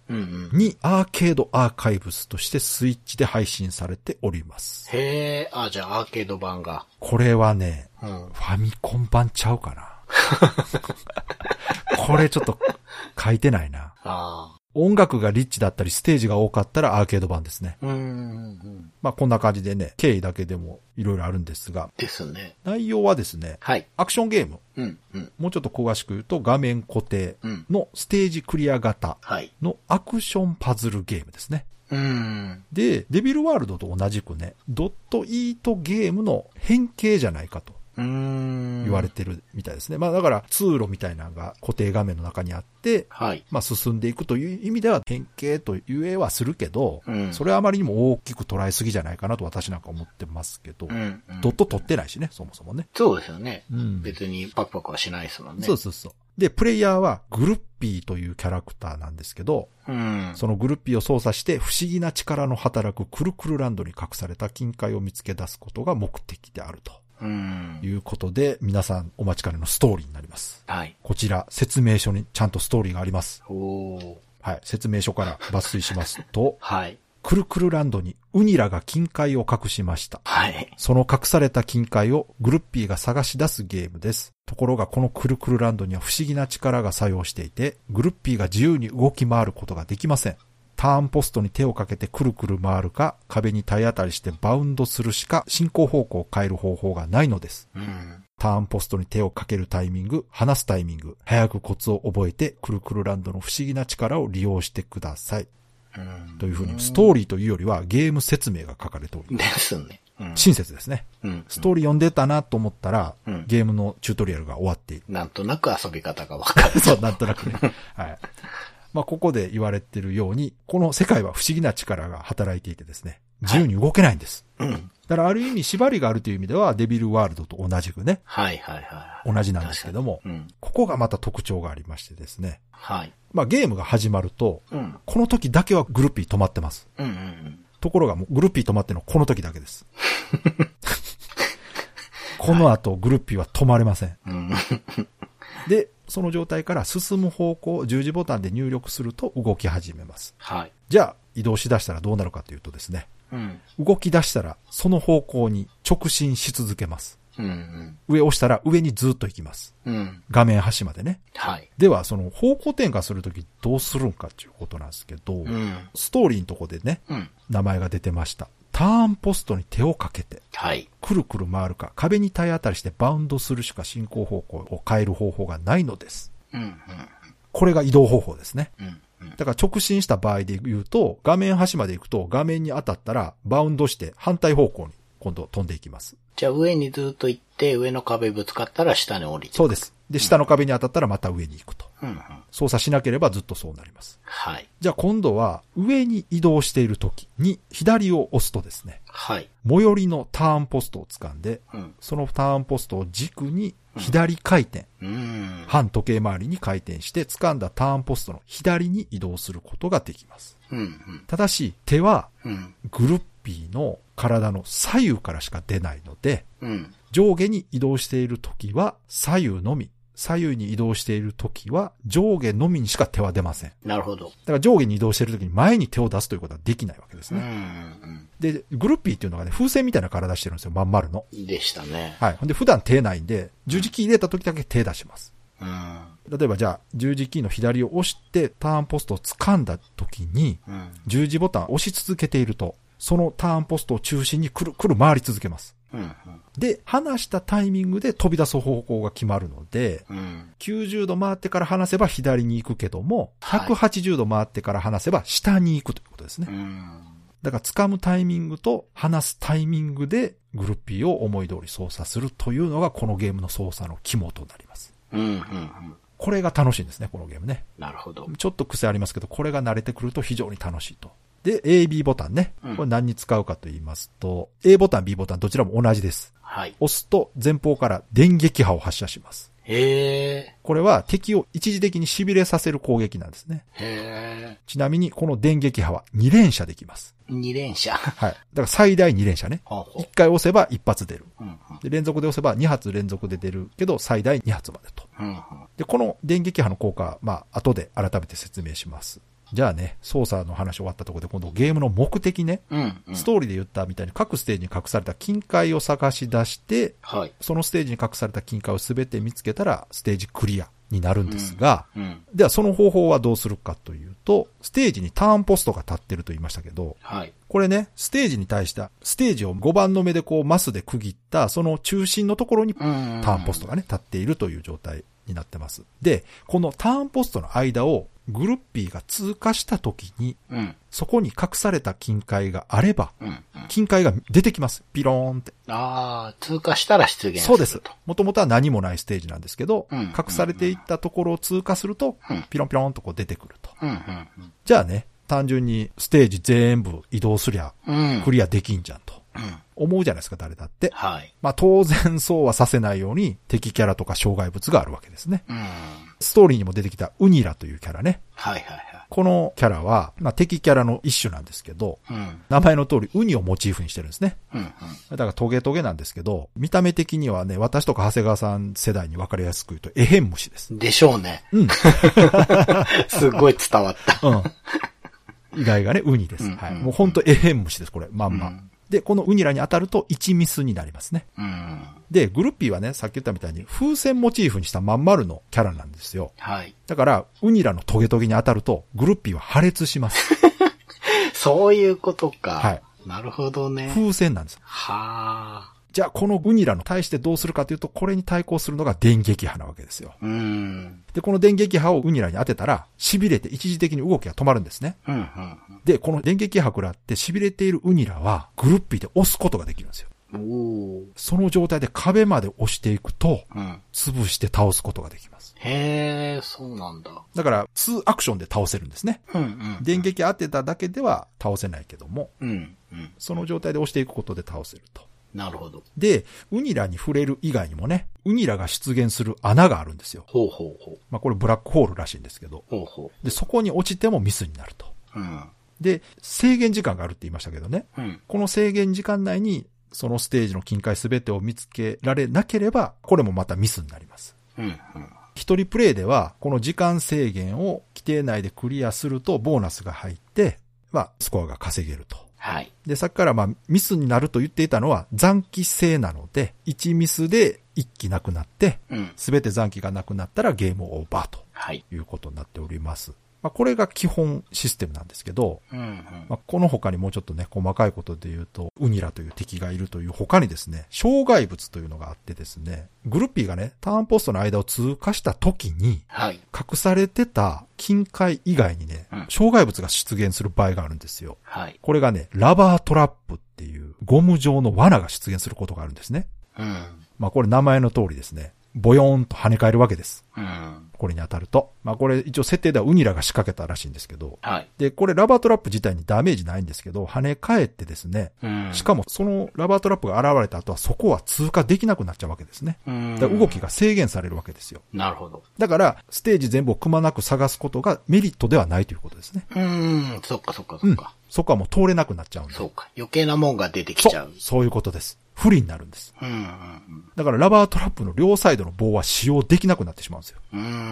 にアーケードアーカイブスとしてスイッチで配信されております。へえ、あ、じゃあアーケード版が。これはね、うん。ファミコン版ちゃうかな。これちょっと書いてないな。あ音楽がリッチだったりステージが多かったらアーケード版ですね。あ。うんうんうん。まあこんな感じでね、経緯だけでもいろいろあるんですが、ですね。内容はですね、はい。アクションゲーム、うんうん。もうちょっと詳しく言うと画面固定うん。のステージクリア型はい。のアクションパズルゲームですね。うん。で、デビルワールドと同じくね、ドットイートゲームの変形じゃないかと。言われてるみたいですね。まあだから通路みたいなのが固定画面の中にあって、はい。まあ進んでいくという意味では変形という絵はするけど、うんそれはあまりにも大きく捉えすぎじゃないかなと私なんか思ってますけど、うんうん。ドット取ってないしね、そもそもね。そうですよね。うん別にパクパクはしないですもんね。そうそうそう。で、プレイヤーはグルッピーというキャラクターなんですけど、うん。そのグルッピーを操作して不思議な力の働くクルクルランドに隠された金塊を見つけ出すことが目的であるとうんい。うことで、皆さんお待ちかねのストーリーになります。はい。こちら、説明書にちゃんとストーリーがあります。おー。はい。説明書から抜粋しますと、[LAUGHS] はい。クルクルランドにウニラが金塊を隠しました。はい。その隠された金塊をグルッピーが探し出すゲームです。ところがこのクルクルランドには不思議な力が作用していて、グルッピーが自由に動き回ることができません。ターンポストに手をかけてくるくる回るか、壁に体当たりしてバウンドするしか進行方向を変える方法がないのです。うん。ターンポストに手をかけるタイミング、離すタイミング、早くコツを覚えて、くるくるランドの不思議な力を利用してください。うん。というふうに、ストーリーというよりはゲーム説明が書かれております。ですね。うん。親切ですね。うん。ストーリー読んでたなと思ったら、うんゲームのチュートリアルが終わっている。なんとなく遊び方がわかる。[LAUGHS] そう、なんとなくね。はい。まあ、ここで言われてるように、この世界は不思議な力が働いていてですね、自由に動けないんです。うん。だからある意味縛りがあるという意味ではデビルワールドと同じくね、はいはいはい。同じなんですけども、うん。ここがまた特徴がありましてですね。はい。まあゲームが始まると、うん。この時だけはグルッピー止まってます。うんうんうん。ところがもうグルッピー止まってるのはこの時だけです。[LAUGHS] この後グルッピーは止まれません。うん。で、その状態から進む方向、十字ボタンで入力すると動き始めます。はい。じゃあ移動しだしたらどうなるかというとですね、うん。動き出したらその方向に直進し続けます。うんうん。上押したら上にずっと行きます。うん。画面端までね。はい。では、その方向転換するときどうするんかっていうことなんですけど、うん。ストーリーのとこでね、うん。名前が出てました。ターンポストに手をかけて、はい。くるくる回るか、壁に体当たりしてバウンドするしか進行方向を変える方法がないのです。うん。これが移動方法ですね。うん。うん。だから直進した場合で言うと、画面端まで行くと画面に当たったらバウンドして反対方向に今度飛んでいきます。じゃあ上にずっと行って、上の壁ぶつかったら下に降りて。そうです。で、下の壁に当たったらまた上に行くと。操作しなければずっとそうなります。はい。じゃあ今度は上に移動している時に左を押すとですね、はい。最寄りのターンポストを掴んで、うん。そのターンポストを軸に左回転、うん。反時計回りに回転して掴んだターンポストの左に移動することができます。うん。うん。ただし手はうん。グルッピーの体の左右からしか出ないので、うん。上下に移動している時は左右のみ、左右に移動している時は上下のみにしか手は出ません。なるほど。だから上下に移動している時に前に手を出すということはできないわけですうん。うね。ん。で、グルッピーっていうのがね、風船みたいな体してるんですよ、まん丸の。でしたね。はい。で、普段手ないんで、十字キー入れた時だけ手出します。うん。例えばじゃあ、十字キーの左を押してターンポストを掴んだ時に、うん。十字ボタンを押し続けていると、そのターンポストを中心にくるくる回り続けます。うん。で、離したタイミングで飛び出す方向が決まるので、うん。90度回ってから離せば左に行くけども、はい180度回ってから離せば下に行くということですね。うん。だから掴むタイミングと離すタイミングでグルッピーを思い通り操作するというのがこのゲームの操作の肝となります。うん。うん。これが楽しいんですね、このゲームね。なるほど。ちょっと癖ありますけど、これが慣れてくると非常に楽しいと。で、A、B ボタンねうん。これ何に使うかと言いますと、A ボタン、B ボタンどちらも同じです。はい。押すと前方から電撃波を発射します。へえ。これは敵を一時的に痺れさせる攻撃なんですね。へえ。ちなみにこの電撃波は2連射できます。二連射。はい。だから最大2連射ね。ほうほ1回押せば1発出る。う。うん。で、連続で押せば2発連続で出るけど、最大2発までと。うん。で、この電撃波の効果は、まあ、後で改めて説明します。じゃあね、操作の話終わったところで、今度ゲームの目的ね、うん。うん。ストーリーで言ったみたいに各ステージに隠された金塊を探し出して、はい。そのステージに隠された金塊をすべて見つけたら、ステージクリアになるんですが、うん。ではその方法はどうするかというと、ステージにターンポストが立ってると言いましたけど、はい。これね、ステージに対した、ステージを5番の目でこうマスで区切った、その中心のところにうん。ターンポストがね、立っているという状態になってます。で、このターンポストの間をグルッピーが通過した時に、うん。そこに隠された金塊があれば、うん。うん。金塊が出てきます。ピローンって。ああ、通過したら出現するそうですと。。もともとは何もないステージなんですけど、うん隠されていったところを通過するとうん、ピロンピロンとこう出てくると。うん。うん。じゃあね、単純にステージ全部移動すりゃ、うん。クリアできんじゃんと。うん。思うじゃないですか、誰だって。はい。まあ当然そうはさせないように敵キャラとか障害物があるわけですね。うん。はいストーリーにも出てきたウニラというキャラね。はいはい。このキャラは、まあ敵キャラの一種なんですけど、うん。名前の通りウニをモチーフにしてるんですね。うん。だからトゲトゲなんですけど、見た目的にはね、私とか長谷川さん世代に分かりやすく言うと、エヘン虫です。うん。でしょうね。うん。[LAUGHS] すごい伝わった。うん。意外がね、ウニです。うんはい。うんもうほんとエヘン虫です、これ。まんま。うんで、このウニラに当たると1ミスになりますね。うん。で、グルッピーはね、さっき言ったみたいに風船モチーフにしたまん丸のキャラなんですよ。はい。だから、ウニラのトゲトゲに当たると、グルッピーは破裂します。[LAUGHS] そういうことか。はい。なるほどね。風船なんです。はあ。じゃあ、このウニラの対してどうするかというと、これに対抗するのが電撃波なわけですよ。うん。で、この電撃波をウニラに当てたら、痺れて一時的に動きが止まるんですね。うん。うん。で、この電撃波食らって痺れているウニラは、グルッピーで押すことができるんですよ。その状態で壁まで押していくと、うん。潰して倒すことができます。へえ、そうなんだ。だから、2アクションで倒せるんですね。うんうん。電撃当てただけでは倒せないけども、うん。うん。その状態で押していくことで倒せると。なるほど。で、ウニラに触れる以外にもね、ウニラが出現する穴があるんですよ。ほうほうほう。まあこれブラックホールらしいんですけど。ほうほで、そこに落ちてもミスになると。う。うん。で、制限時間があるって言いましたけどね。うん。この制限時間内に、そのステージの近海すべてを見つけられなければ、これもまたミスになります。うん。うん。一人プレイでは、この時間制限を規定内でクリアするとボーナスが入って、まあ、スコアが稼げると。はい。で、さっきからまあ、ミスになると言っていたのは残機制なので、1ミスで1機なくなって、うん。すべて残機がなくなったらゲームオーバーとはい。いうことになっております。まあ、これが基本システムなんですけど、うん。うん。まあ、この他にもうちょっとね、細かいことで言うと、ウニラという敵がいるという他にですね、障害物というのがあってですね、グルッピーがね、ターンポストの間を通過した時に、はい。隠されてた近海以外にねうん、障害物が出現する場合があるんですよ。はい。これがね、ラバートラップっていうゴム状の罠が出現することがあるんですね。うん。まあこれ名前の通りですね。ボヨーンと跳ね返るわけです。うん。これに当たると。まあこれ一応設定ではウニラが仕掛けたらしいんですけど。はい。で、これラバートラップ自体にダメージないんですけど、跳ね返ってですね。うん。しかもそのラバートラップが現れた後はそこは通過できなくなっちゃうわけですね。うん。動きが制限されるわけですよ。なるほど。だから、ステージ全部をくまなく探すことがメリットではないということですね。うん。そっかそっかそっか。そこはもう通れなくなっちゃうんで。そうか。余計なもんが出てきちゃ。そうう。そういうことです。不利になるんです。だからラバートラップの両サイドの棒は使用できなくなってしまうんですよ。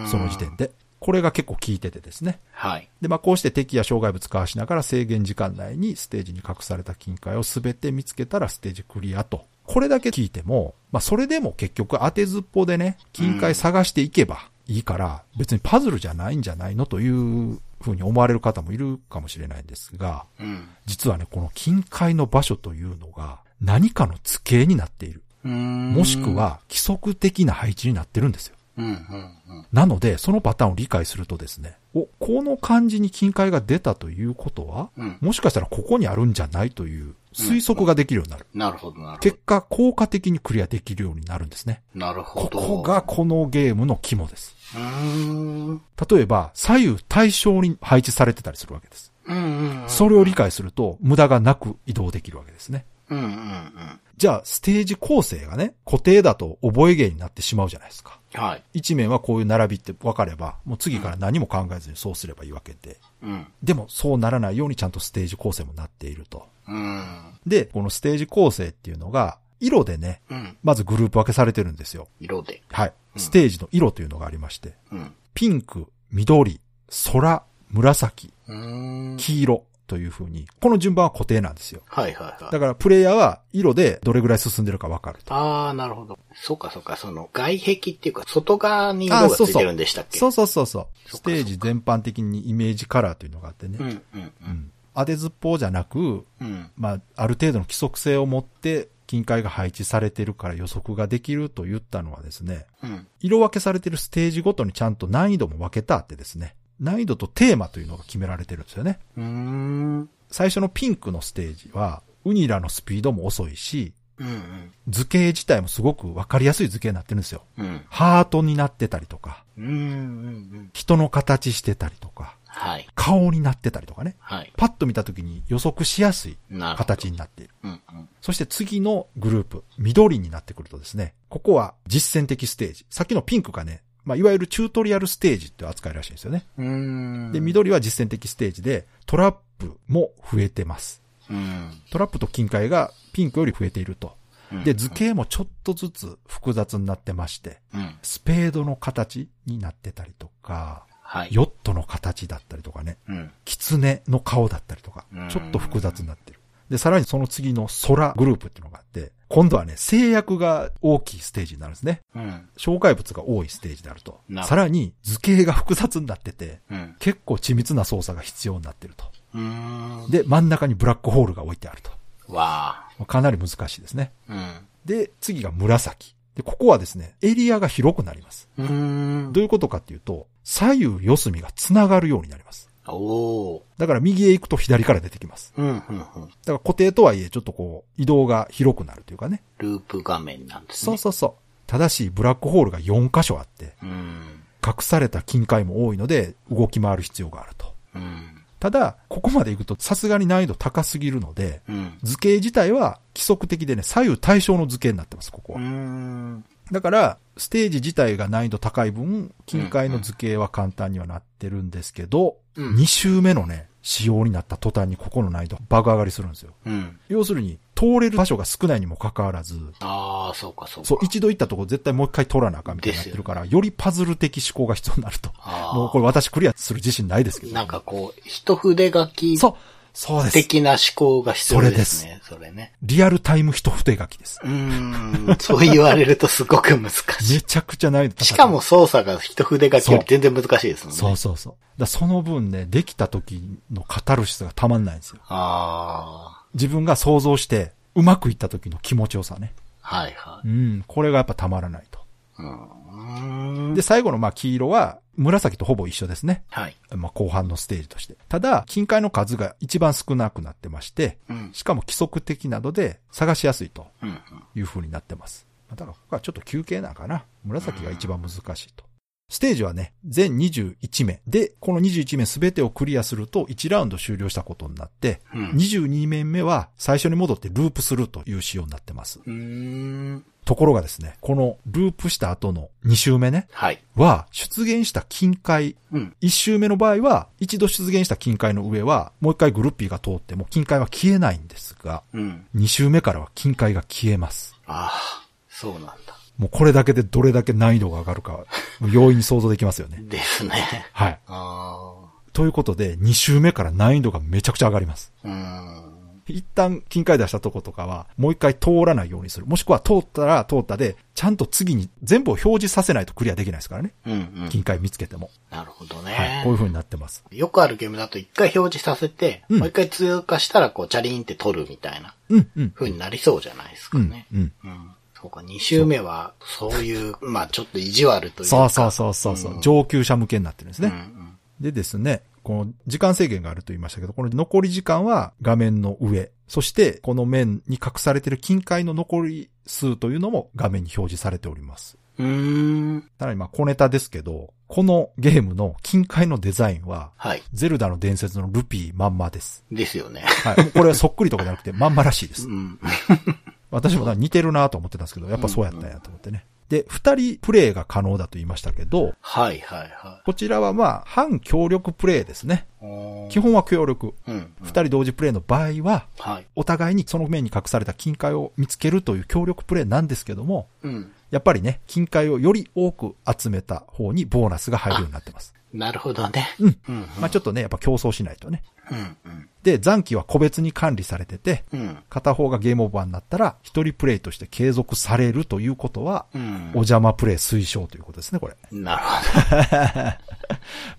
その時点で。これが結構効いててですね。はい。で、まあこうして敵や障害物かわしながら制限時間内にステージに隠された金塊をすべて見つけたらステージクリアと。これだけ聞いても、まあそれでも結局当てずっぽでね、金塊探していけばいいから、別にパズルじゃないんじゃないのというふうに思われる方もいるかもしれないんですが、うん。実はね、この金塊の場所というのが何かの図形になっている。うん。もしく、は規則的な配置になってるんですよ。うん、うん、うん。なので、そのパターンを理解するとですね、お、この漢字に金塊が出たということは、うんもしかしたらここにあるんじゃないという推測ができるようになる。なるほど、なるほ結果、効果的にクリアできるようになるんですね。ど。なるほこど。こがこのゲームの肝です。例えば、左右対称に配置されてたりするわけです。うん、うん。それを理解すると、無駄がなく移動できるわけですね。うん、うん、うん。じゃあ、ステージ構成がね、固定だと覚え芸になってしまうじゃないですか。はい。一面はこういう並びって分かれば、もう次から何も考えずにそうすればいいわけで。うん。でも、そうならないようにちゃんとステージ構成もなっていると。うん。で、このステージ構成っていうのが、色でね、うん。まずグループ分けされてるんですよ。色で。はい。ステージの色というのがありまして、うん。ピンク、緑、空、紫。黄色という風に、この順番は固定なんですよ。はいはいはい。だから、プレイヤーは色でどれぐらい進んでるか分かると。ああ、なるほど。そうかそうか、その外壁っていうか、外側に色がついてるんでしたっけ？そうそうそうそう。そっかステージ全般的にイメージカラーというのがあってね。うん、うん、うん当てずっぽうじゃなく、うん。まあ、ある程度の規則性を持って、金塊が配置されてるから予測ができると言ったのはですね、うん。色分けされてるステージごとにちゃんと難易度も分けたってですね、難易度とテーマというのが決められてるんですよね。最初のピンクのステージは、ウニラのスピードも遅いし、うん、うん。図形自体もすごく分かりやすい図形になってるんですよ。うん。ハートになってたりとか、うん、うん、うん。人の形してたりとか、はい。顔になってたりとかね。はい。パッと見た時に予測しやすい。形になっている。うん、うん。そして次のグループ、緑になってくるとですね、ここは実践的ステージ。さっきのピンクがね、まあ、いわゆるチュートリアルステージって扱いらしいんですよね。で、緑は実践的ステージで、トラップも増えてます。うん。トラップと金塊がピンクより増えていると。うんで、図形もちょっとずつ複雑になってまして、うん。スペードの形になってたりとか、はい。ヨットの形だったりとかね、うん。狐の顔だったりとかうん、ちょっと複雑になってる。で、さらにその次の空グループっていうのがあって、今度はね、制約が大きいステージになるんですね。うん。障害物が多いステージであるとなる。さらに図形が複雑になってて、うん。結構緻密な操作が必要になってると。うーん。で、真ん中にブラックホールが置いてあると。わあ。かなり難しいですね。うん。で、次が紫。で、ここはですね、エリアが広くなります。うーん。どういうことかっていうと、左右四隅が繋がるようになります。おー。だから右へ行くと左から出てきます。うん、うん、うん。だから固定とはいえちょっとこう移動が広くなるというかね。ループ画面なんですね。そうそうそう。ただし、ブラックホールが4箇所あって、うん。隠された金塊も多いので、動き回る必要があると。うん。ただ、ここまで行くとさすがに難易度高すぎるので、うん。図形自体は規則的でね、左右対称の図形になってます、ここうは。ん。だから、ステージ自体が難易度高い分、金塊の図形は簡単にはなってるんですけど、うん2周目のね、仕様になった途端にここの難易度爆上がりするんですよ。うん。要するに、通れる場所が少ないにもかかわらず、ああ、そうか、そうか。そう、一度行ったとこ絶対もう一回取らなあかんみたいになってるから、よりパズル的思考が必要になると。もうこれ私クリアする自信ないですけど。なんかこう、一筆書きそう、そうです。的な思考が必要ですね。それね。リアルタイム一筆書きです。うーん。そう言われるとすごく難しい。めちゃくちゃ難易度。しかも操作が一筆書きより全然難しいですもんね。そうそうそう。だその分ね、できた時のカタルシスがたまんないんですよ。あ自分が想像して、うまくいった時の気持ちよさね。あ。はいはうい。ん、これがやっぱたまらないと。うーん。で、最後のまあ黄色は、紫とほぼ一緒ですね。はい。まあ後半のステージとして。ただ、金塊の数が一番少なくなってまして、うん。しかも規則的などで探しやすいとうん。いう風になってます。だからここはちょっと休憩なんかな。紫が一番難しいと。ステージはね、全21面。で、この21面すべてをクリアすると1ラウンド終了したことになって、うん。22面目は最初に戻ってループするという仕様になってます。ところがですね、このループした後の2周目ね、はい。は出現した金塊、うん。1周目の場合は、一度出現した金塊の上は、もう一回グルッピーが通っても金塊は消えないんですが、うん。2周目からは金塊が消えます。ああ、そうなんだ。もうこれだけでどれだけ難易度が上がるか、容易に想像できますよね。[LAUGHS] ですね。はい。あということで、2周目から難易度がめちゃくちゃ上がります。あ。うーん。一旦金塊出したとことかは、もう一回通らないようにする。もしくは通ったら通ったで、ちゃんと次に全部を表示させないとクリアできないですからね。うんうん。金塊見つけても。なるほどはい。ねこういう。風になってます。よくあるゲームだと一回表示させて、うんもう一回通過したらこうチャリンって取るみたいなうん、うん。風になりそうじゃないですかうんね。、うん。うん。そうか、二周目は、そういう、まあちょっと意地悪というか。そうそうそうそうそう、うん上級者向けになってるんですね。うんうん。でですね、この時間制限があると言いましたけど、この残り時間は画面の上、そしてこの面に隠されている金塊の残り数というのも画面に表示されております。うーん。さらにまあ小ネタですけど、このゲームの金塊のデザインは、はい。ゼルダの伝説のルピーまんまです。ですよね。はい。これはそっくりとかじゃなくてまんまらしいですう。ん。[LAUGHS] 私も似てるなと思ってたんですけど、やっぱそうやったんやと思ってね。で、二人プレイが可能だと言いましたけど、はいはいはこちらはまあ、反協力プレイですね。基。本は協力。うんうん。二人同時プレイの場合は、はい。お互いにその面に隠された金塊を見つけるという協力プレイなんですけども、うん。やっぱりね、金塊をより多く集めた方にボーナスが入るようになってます。なるほどね。うん。うん。まあちょっとね、やっぱ競争しないとね。うんうん。で、残機は個別に管理されてて、うん。片方がゲームオーバーになったら、一人プレイとして継続されるということは、うんお。邪魔プレイ推奨ということですね、これ。なるほ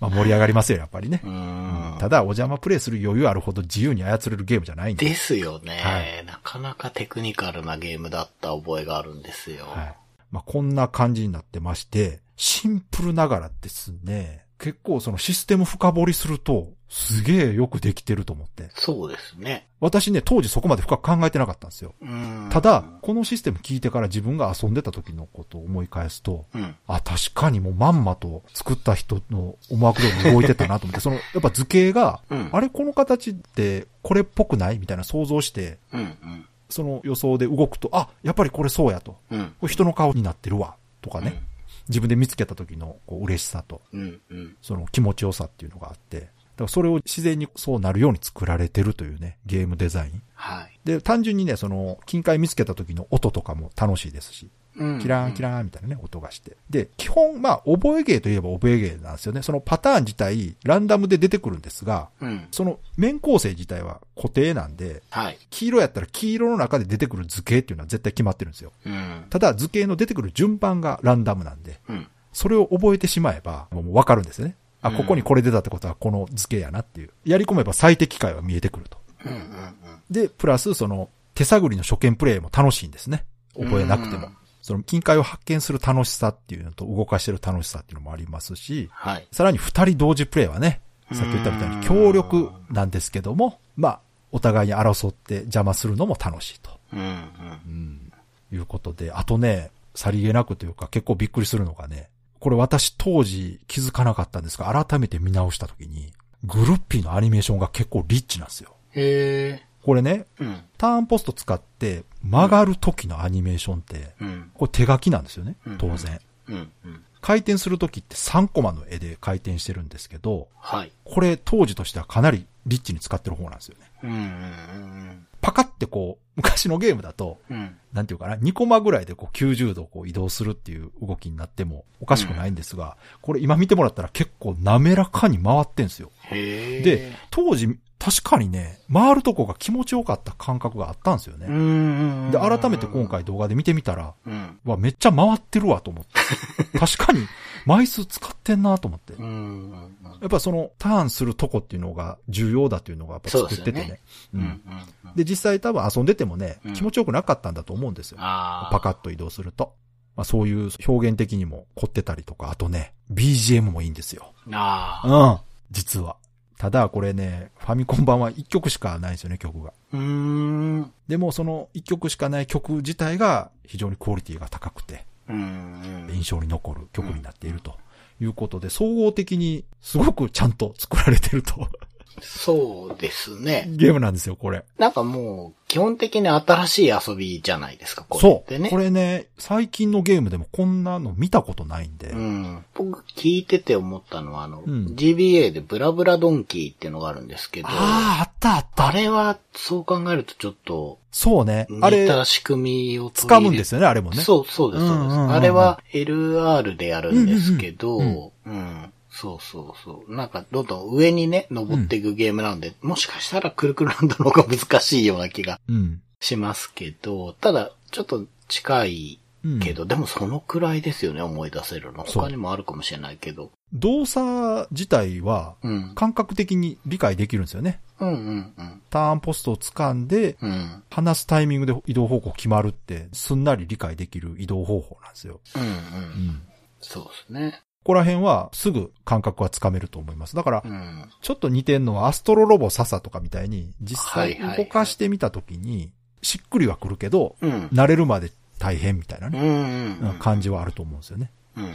[LAUGHS] まあ盛り上がりますよ、やっぱりねど。う。ん。ただ、お邪魔プレイする余裕あるほど自由に操れるゲームじゃないんで。ですよね、はいなかなかテクニカルなゲームだった覚えがあるんですよ。はい。まあ、こんな感じになってまして、シンプルながらですね、結構そのシステム深掘りすると、すげえよくできてると思って。そうですね。私ね、当時そこまで深く考えてなかったんですよ。うん。ただ、このシステム聞いてから自分が遊んでた時のことを思い返すと、うん。あ、確かにもうまんまと作った人の思惑通りに動いてたなと思って、その、やっぱ図形が、うん。あれこの形ってこれっぽくないみたいな想像して、うんうん。その予想で動くと、あ、やっぱりこれそうやと。うん。これ人の顔になってるわ。とかね。自分で見つけた時のこう嬉しさと、うん。うん。その気持ちよさっていうのがあって、だからそれを自然にそうなるように作られてるというね、ゲームデザイン。はい。で、単純にね、その、金塊見つけた時の音とかも楽しいですし、うんキラーンキラーンみたいなね、音がして。で、基本、まあ、覚えゲーといえば覚えゲーなんですよね。そのパターン自体、ランダムで出てくるんですが、うん。その面構成自体は固定なんで、はい。黄色やったら黄色の中で出てくる図形っていうのは絶対決まってるんですよ。うん。ただ図形の出てくる順番がランダムなんで、うん。それを覚えてしまえば、もうわかるんですよね。あ、うんここにこれ出たってことはこの図形やなっていう。やり込めば最適解は見えてくると。で、プラスその手探りの初見プレイも楽しいんですね。覚えなくてもうん。その金塊を発見する楽しさっていうのと動かしてる楽しさっていうのもありますし、はい。さらに二人同時プレイはね、さっき言ったみたいに協力なんですけども、まあ、お互いに争って邪魔するのも楽しいと。うんうん。うん。いうことで、あとね、さりげなくというか結構びっくりするのがね、これ私当時気づかなかったんですが、改めて見直したときに、グルッピーのアニメーションが結構リッチなんですよ。へえ。これね、うん。ターンポスト使って曲がる時のアニメーションって、うん。これ手書きなんですよねうん、当然。うん。うん。回転する時って3コマの絵で回転してるんですけど、はい。これ当時としてはかなりリッチに使ってる方なんですよね。うんうんパカってこう、昔のゲームだと、うん。うん。なんていうかな、2コマぐらいでこう90度こう移動するっていう動きになってもおかしくないんですが、これ今見てもらったら結構滑らかに回ってんすよ。で、当時確かにね、回るとこが気持ちよかった感覚があったんですよね。うんうんうん。で、改めて今。回動画で見てみたら、うん。わ、めっちゃ回ってるわと思って。[LAUGHS] 確かに枚数使ってんなと思って。うんうんうん。やっぱそのターンするとこっていうのが重要だっていうのがやっぱ作っててね。そうんうんん。で、実際多分遊んでてもねうん、気持ちよくなかったんだと思うんですよ。ああ。パカッと移動すると。まあそういう表現的にも凝ってたりとか、あとね、BGM もいいんですよ。ああ。うん。実は。ただこれね、ファミコン版は1曲しかないんですよね、曲が。うーん。でもその1曲しかない曲自体が非常にクオリティが高くて。印象に残る曲になっているということで、総合的にすごくちゃんと作られてると。そうですね。ゲームなんですよ、これ。なんかもう、基本的に新しい遊びじゃないですか、これそう。ってね。これね、最近のゲームでもこんなの見たことないんで。うん。僕聞いてて思ったのは、あの、ん GBA でブラブラドンキーっていうのがあるんですけど、ああ、あったあった。あれは、そう考えるとちょっと、そうね。あれ、似た仕組みを掴むんですよね、あれもね。そう、そうです、そうです。うんうんうんあれは LR でやるんですけど、ううんん、そうそうそう。なんか、どんどん上にね、登っていくゲームなんで、もしかしたらクルクルランドの方が難しいような気がうん。しますけど、ただ、ちょっと近いうんけど、でもそのくらいですよね、思い出せるの。他にもあるかもしれないけど。動作自体はうん。感覚的に理解できるんですよね。うんうんうん。ターンポストを掴んで、うん。離すタイミングで移動方向決まるって、すんなり理解できる移動方法なんですよ。うんう。うんん。そうですね。ここら辺はすぐ感覚はつかめると思います。だからう、ん。ちょっと似てんのはアストロロボササとかみたいに、実際動かしてみたときに、しっくりはくるけど、うん。慣れるまで大変みたいなね、うんうんうん。感じはあると思うんですよね。うんうん。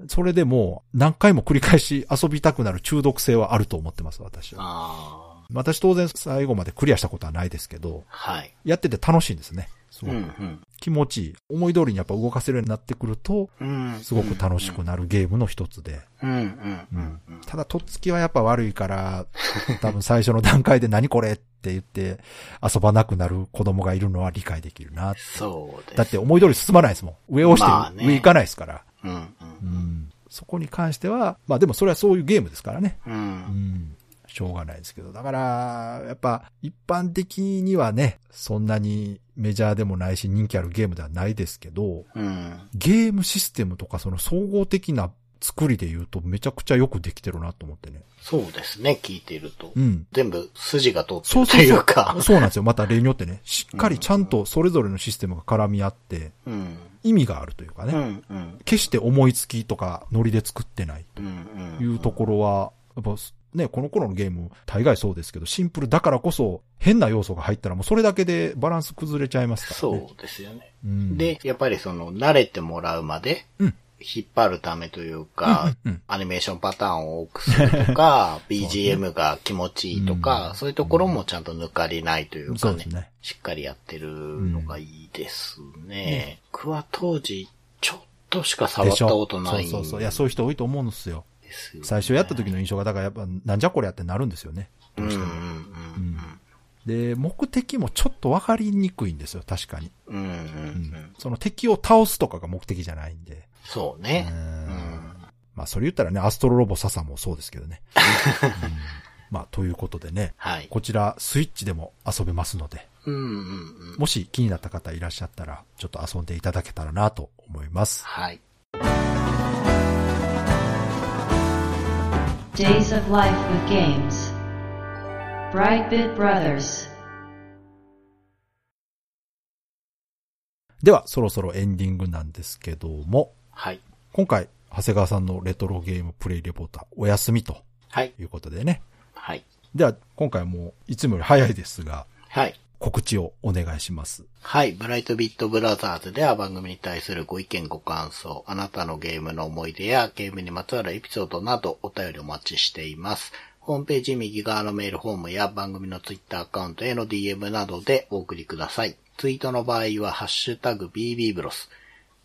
うん。それでも、何回も繰り返し遊びたくなる中毒性はあると思ってます、私は。私当然最後までクリアしたことはないですけど、はい。やってて楽しいんですね。すごくうんうん。気持ちいい。思い通りにやっぱ動かせるようになってくると、うん。すごく楽しくなるゲームの一つで。ただ、とっつきはやっぱ悪いから、多分最初の段階で何これって言って遊ばなくなる子供がいるのは理解できるな。そうです。だって思い通り進まないですもん。上押して上行かないですから。うんうんうん。そこに関しては、まあでもそれはそういうゲームですからね。う。うんん。しょうがないですけど。だから、やっぱ一般的にはね、そんなにメジャーでもないし人気あるゲームではないですけど、うん。ゲームシステムとかその総合的な作りで言うとめちゃくちゃよくできてるなと思ってね。そうですね、聞いていると。うん。全部筋が通ってるとそうそうそういうか。[LAUGHS] そうなんですよ。また例によってね、しっかりちゃんとそれぞれのシステムが絡み合って、うん。意味があるというかね。うんうん。決して思いつきとかノリで作ってない。というところは、やっぱね、この頃のゲーム、大概そうですけど、シンプルだからこそ変な要素が入ったらもうそれだけでバランス崩れちゃいますからね。そうですよね。うん。で、やっぱりその、慣れてもらうまで、うん引っ張るためというか、うんうんアニメーションパターンを多くするとか、[LAUGHS] BGM が気持ちいいとか、うんそういうところもちゃんと抜かりないというかねね。しっかりやってるのがいいですね。僕は当時、ちょっとしか触ったことないんそうそうそう。いや、そういう人多いと思うんですよ。ですよね最初やった時の印象が、だからやっぱ、なんじゃこりゃってなるんですよね。どうしても。うんうんうんで、目的もちょっとわかりにくいんですよ、確かに。うん。うんうん。その敵を倒すとかが目的じゃないんで。そうね。う。まあ、それ言ったらね、アストロロボササもそうですけどね。[LAUGHS] うんまあ、ということでね、はい。こちらスイッチでも遊べますので、うんうんうん。もし気になった方いらっしゃったら、ちょっと遊んでいただけたらなと思います。はい。Days of Life with Games. Brightbit Brothers. では、そろそろエンディングなんですけども、はい。今回、長谷川さんのレトロゲームプレイレポーターお休みとはい。いうことでね。はい。では、今回はもう、いつもより早いですが、はい。告知をお願いします。はい。ブライトビットブラザーズでは番組に対するご意見ご感想、あなたのゲームの思い出やゲームにまつわるエピソードなどお便りお待ちしています。ホームページ右側のメールフォームや番組のツイッターアカウントへの DM などでお送りください。ツイートの場合はハッシュタグ BB ブロス。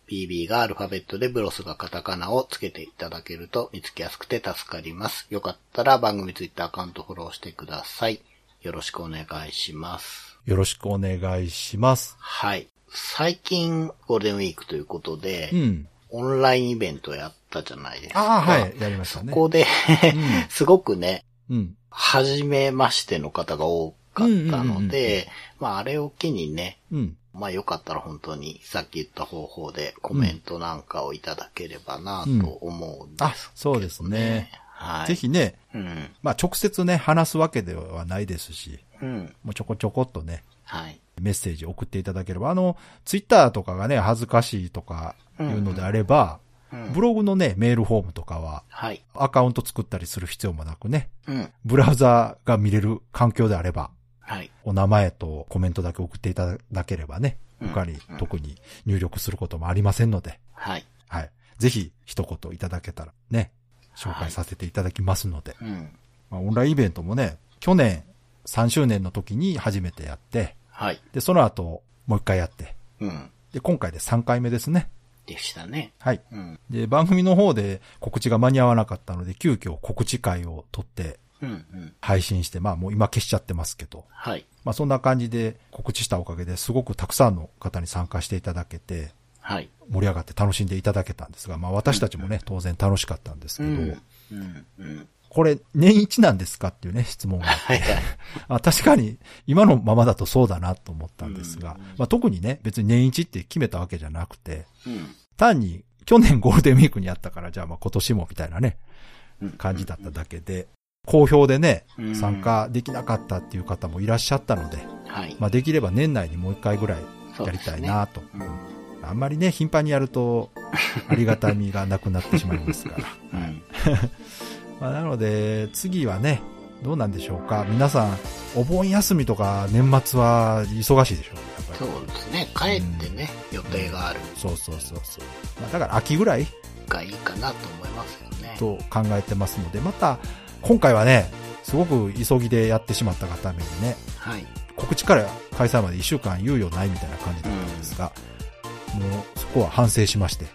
BB がアルファベットでブロスがカタカナをつけていただけると見つけやすくて助かります。よかったら番組ツイッターアカウントフォローしてください。よろしくお願いします。よろしくお願いします。はい。最近ゴールデンウィークということで、うん。オンラインイベントやったじゃないですか。ああ、はい。やりましたね。そこで、[LAUGHS] すごくね、うん。初めましての方が多かったうんうんうんうんので、まああれを機にね、うん。まあよかったら本当にさっき言った方法でコメントなんかをいただければなと思うんです、あ、そうですね。はい。ぜ。ひね、うん。まあ直接ね、話すわけではないですし、うん。もうちょこちょこっとね、はい。メッセージ送っていただければ、あの、ツイッターとかがね、恥ずかしいとかいうのであれば、うんブログのね、メールフォームとかは、はい。アカウント作ったりする必要もなくね、うん。ブラウザが見れる環境であれば、はい。お名前とコメントだけ送っていただければね、うん他に特に入力することもありませんので、はい。はい。ぜひ一言いただけたらね、紹介させていただきますので、うん。まあ、オンラインイベントもね、去年3周年の時に初めてやって、はい。で、その後もう一回やって、うん。で、今回で3回目ですね。でしたね。はい。うん。で、番組の方で告知が間に合わなかったので、急遽告知会を取ってうん。うん。配信して、まあもう今消しちゃってますけど、はい。まあそんな感じで告知したおかげですごくたくさんの方に参加していただけて、はい。盛り上がって楽しんでいただけたんですが、まあ私たちもね、当然楽しかったんですけど、うん。うん。うん。これ年一なんですかっていうね、質問があって、はいはい。[LAUGHS] あ確かに今のままだとそうだなと思ったんですが、うんまあ特にね、別に年一って決めたわけじゃなくて、うん。単に去年ゴールデンウィークにやったから、じゃあまあ今年もみたいなね、うん感じだっただけで、好評でねう、ん参加できなかったっていう方もいらっしゃったので、はい。まあできれば年内にもう一回ぐらいやりたいなと。うん。あんまりね、頻繁にやると、ありがたみがなくなってしまいますから。うん。まあ、なので、次はね、どうなんでしょうか。皆さん、お盆休みとか年末は忙しいでしょう。やっぱそり。うですね。帰ってね、予定があるそうそうそうそう。まあ、だから秋ぐらいがいいかなと思いますよね。と考えてますので、また、今回はね、すごく急ぎでやってしまったがためにね、はい。告知から開催まで1週間猶予ないみたいな感じだったんですが、もうそこは反省しまして、うん。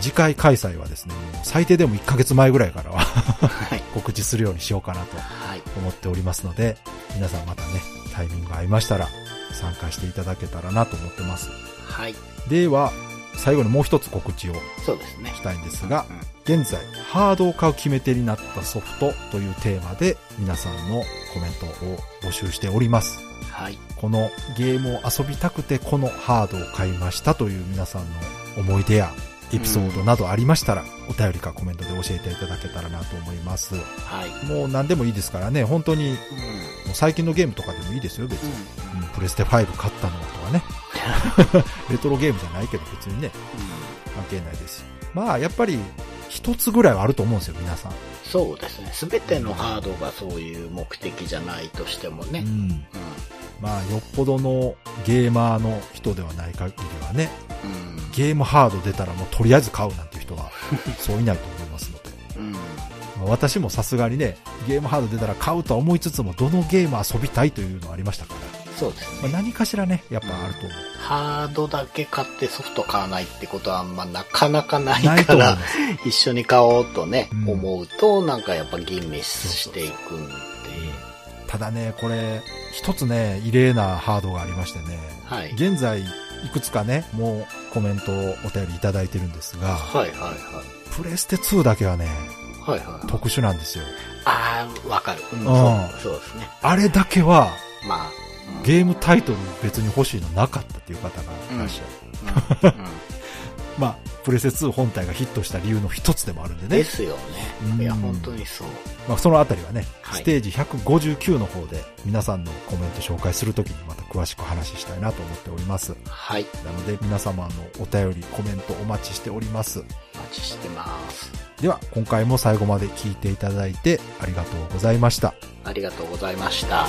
次回開催はですね、最低でも1ヶ月前ぐらいからははい。[LAUGHS] 告知するようにしようかなとはい。思っておりますので、皆さんまたね、タイミングが合いましたら参加していただけたらなと思ってます。はい。では、最後にもう一つ告知をそうですね。したいんですがう、ん現在、ハードを買う決め手になったソフトというテーマで皆さんのコメントを募集しております。はい。このゲームを遊びたくてこのハードを買いましたという皆さんの思い出やエピソードなどありましたら、お便りかコメントで教えていただけたらなと思います。はい。もう何でもいいですからね、本当にうん。もう最近のゲームとかでもいいですよ、別に。うん。うんプレステ5買ったのとかね。[LAUGHS] レトロゲームじゃないけど別にね、関係ないです。まあ、やっぱり、一つぐらいはあると思うんですよ、皆さん。そうですね。すべてのハードがそういう目的じゃないとしてもね。うん。うん。まあ、よっぽどのゲーマーの人ではない限りはね、うん。ゲームハード出たらもうとりあえず買うなんていう人は、[LAUGHS] そういないと思いますので。うん。まあ私もさすがにね、ゲームハード出たら買うとは思いつつも、どのゲーム遊びたいというのはありましたから。そうですまあ、ね。何かしらね、やっぱあると思う。ハードだけ買ってソフト買わないってことは、まあ、なかなかないないとから。一緒に買おうとね、うん思うと、なんかやっぱ吟味していくんで、ただね、これ、一つね、異例なハードがありましてね、はい。現在、いくつかね、もうコメントをお便りいただいてるんですが、はいはいはい。プレステ2だけはね、はいはい。特殊なんですよ。ああ、わかる。うん、んそうそうですね。あれだけは、まあ、うんゲームタイトル別に欲しいのなかったっていう方がいらっしゃる。うんうん [LAUGHS] まあ、プレステ2本体がヒットした理由の一つでもあるんでね。ですようんね。いや、本当にそう。まあ、そのあたりはね、はいステージ159の方で皆さんのコメント紹介するときにまた詳しく話したいなと思っております。はい。なので皆様のお便り、コメントお待ちしております。お待ちしてます。では、今回も最後まで聞いていただいてありがとうございました。ありがとうございました。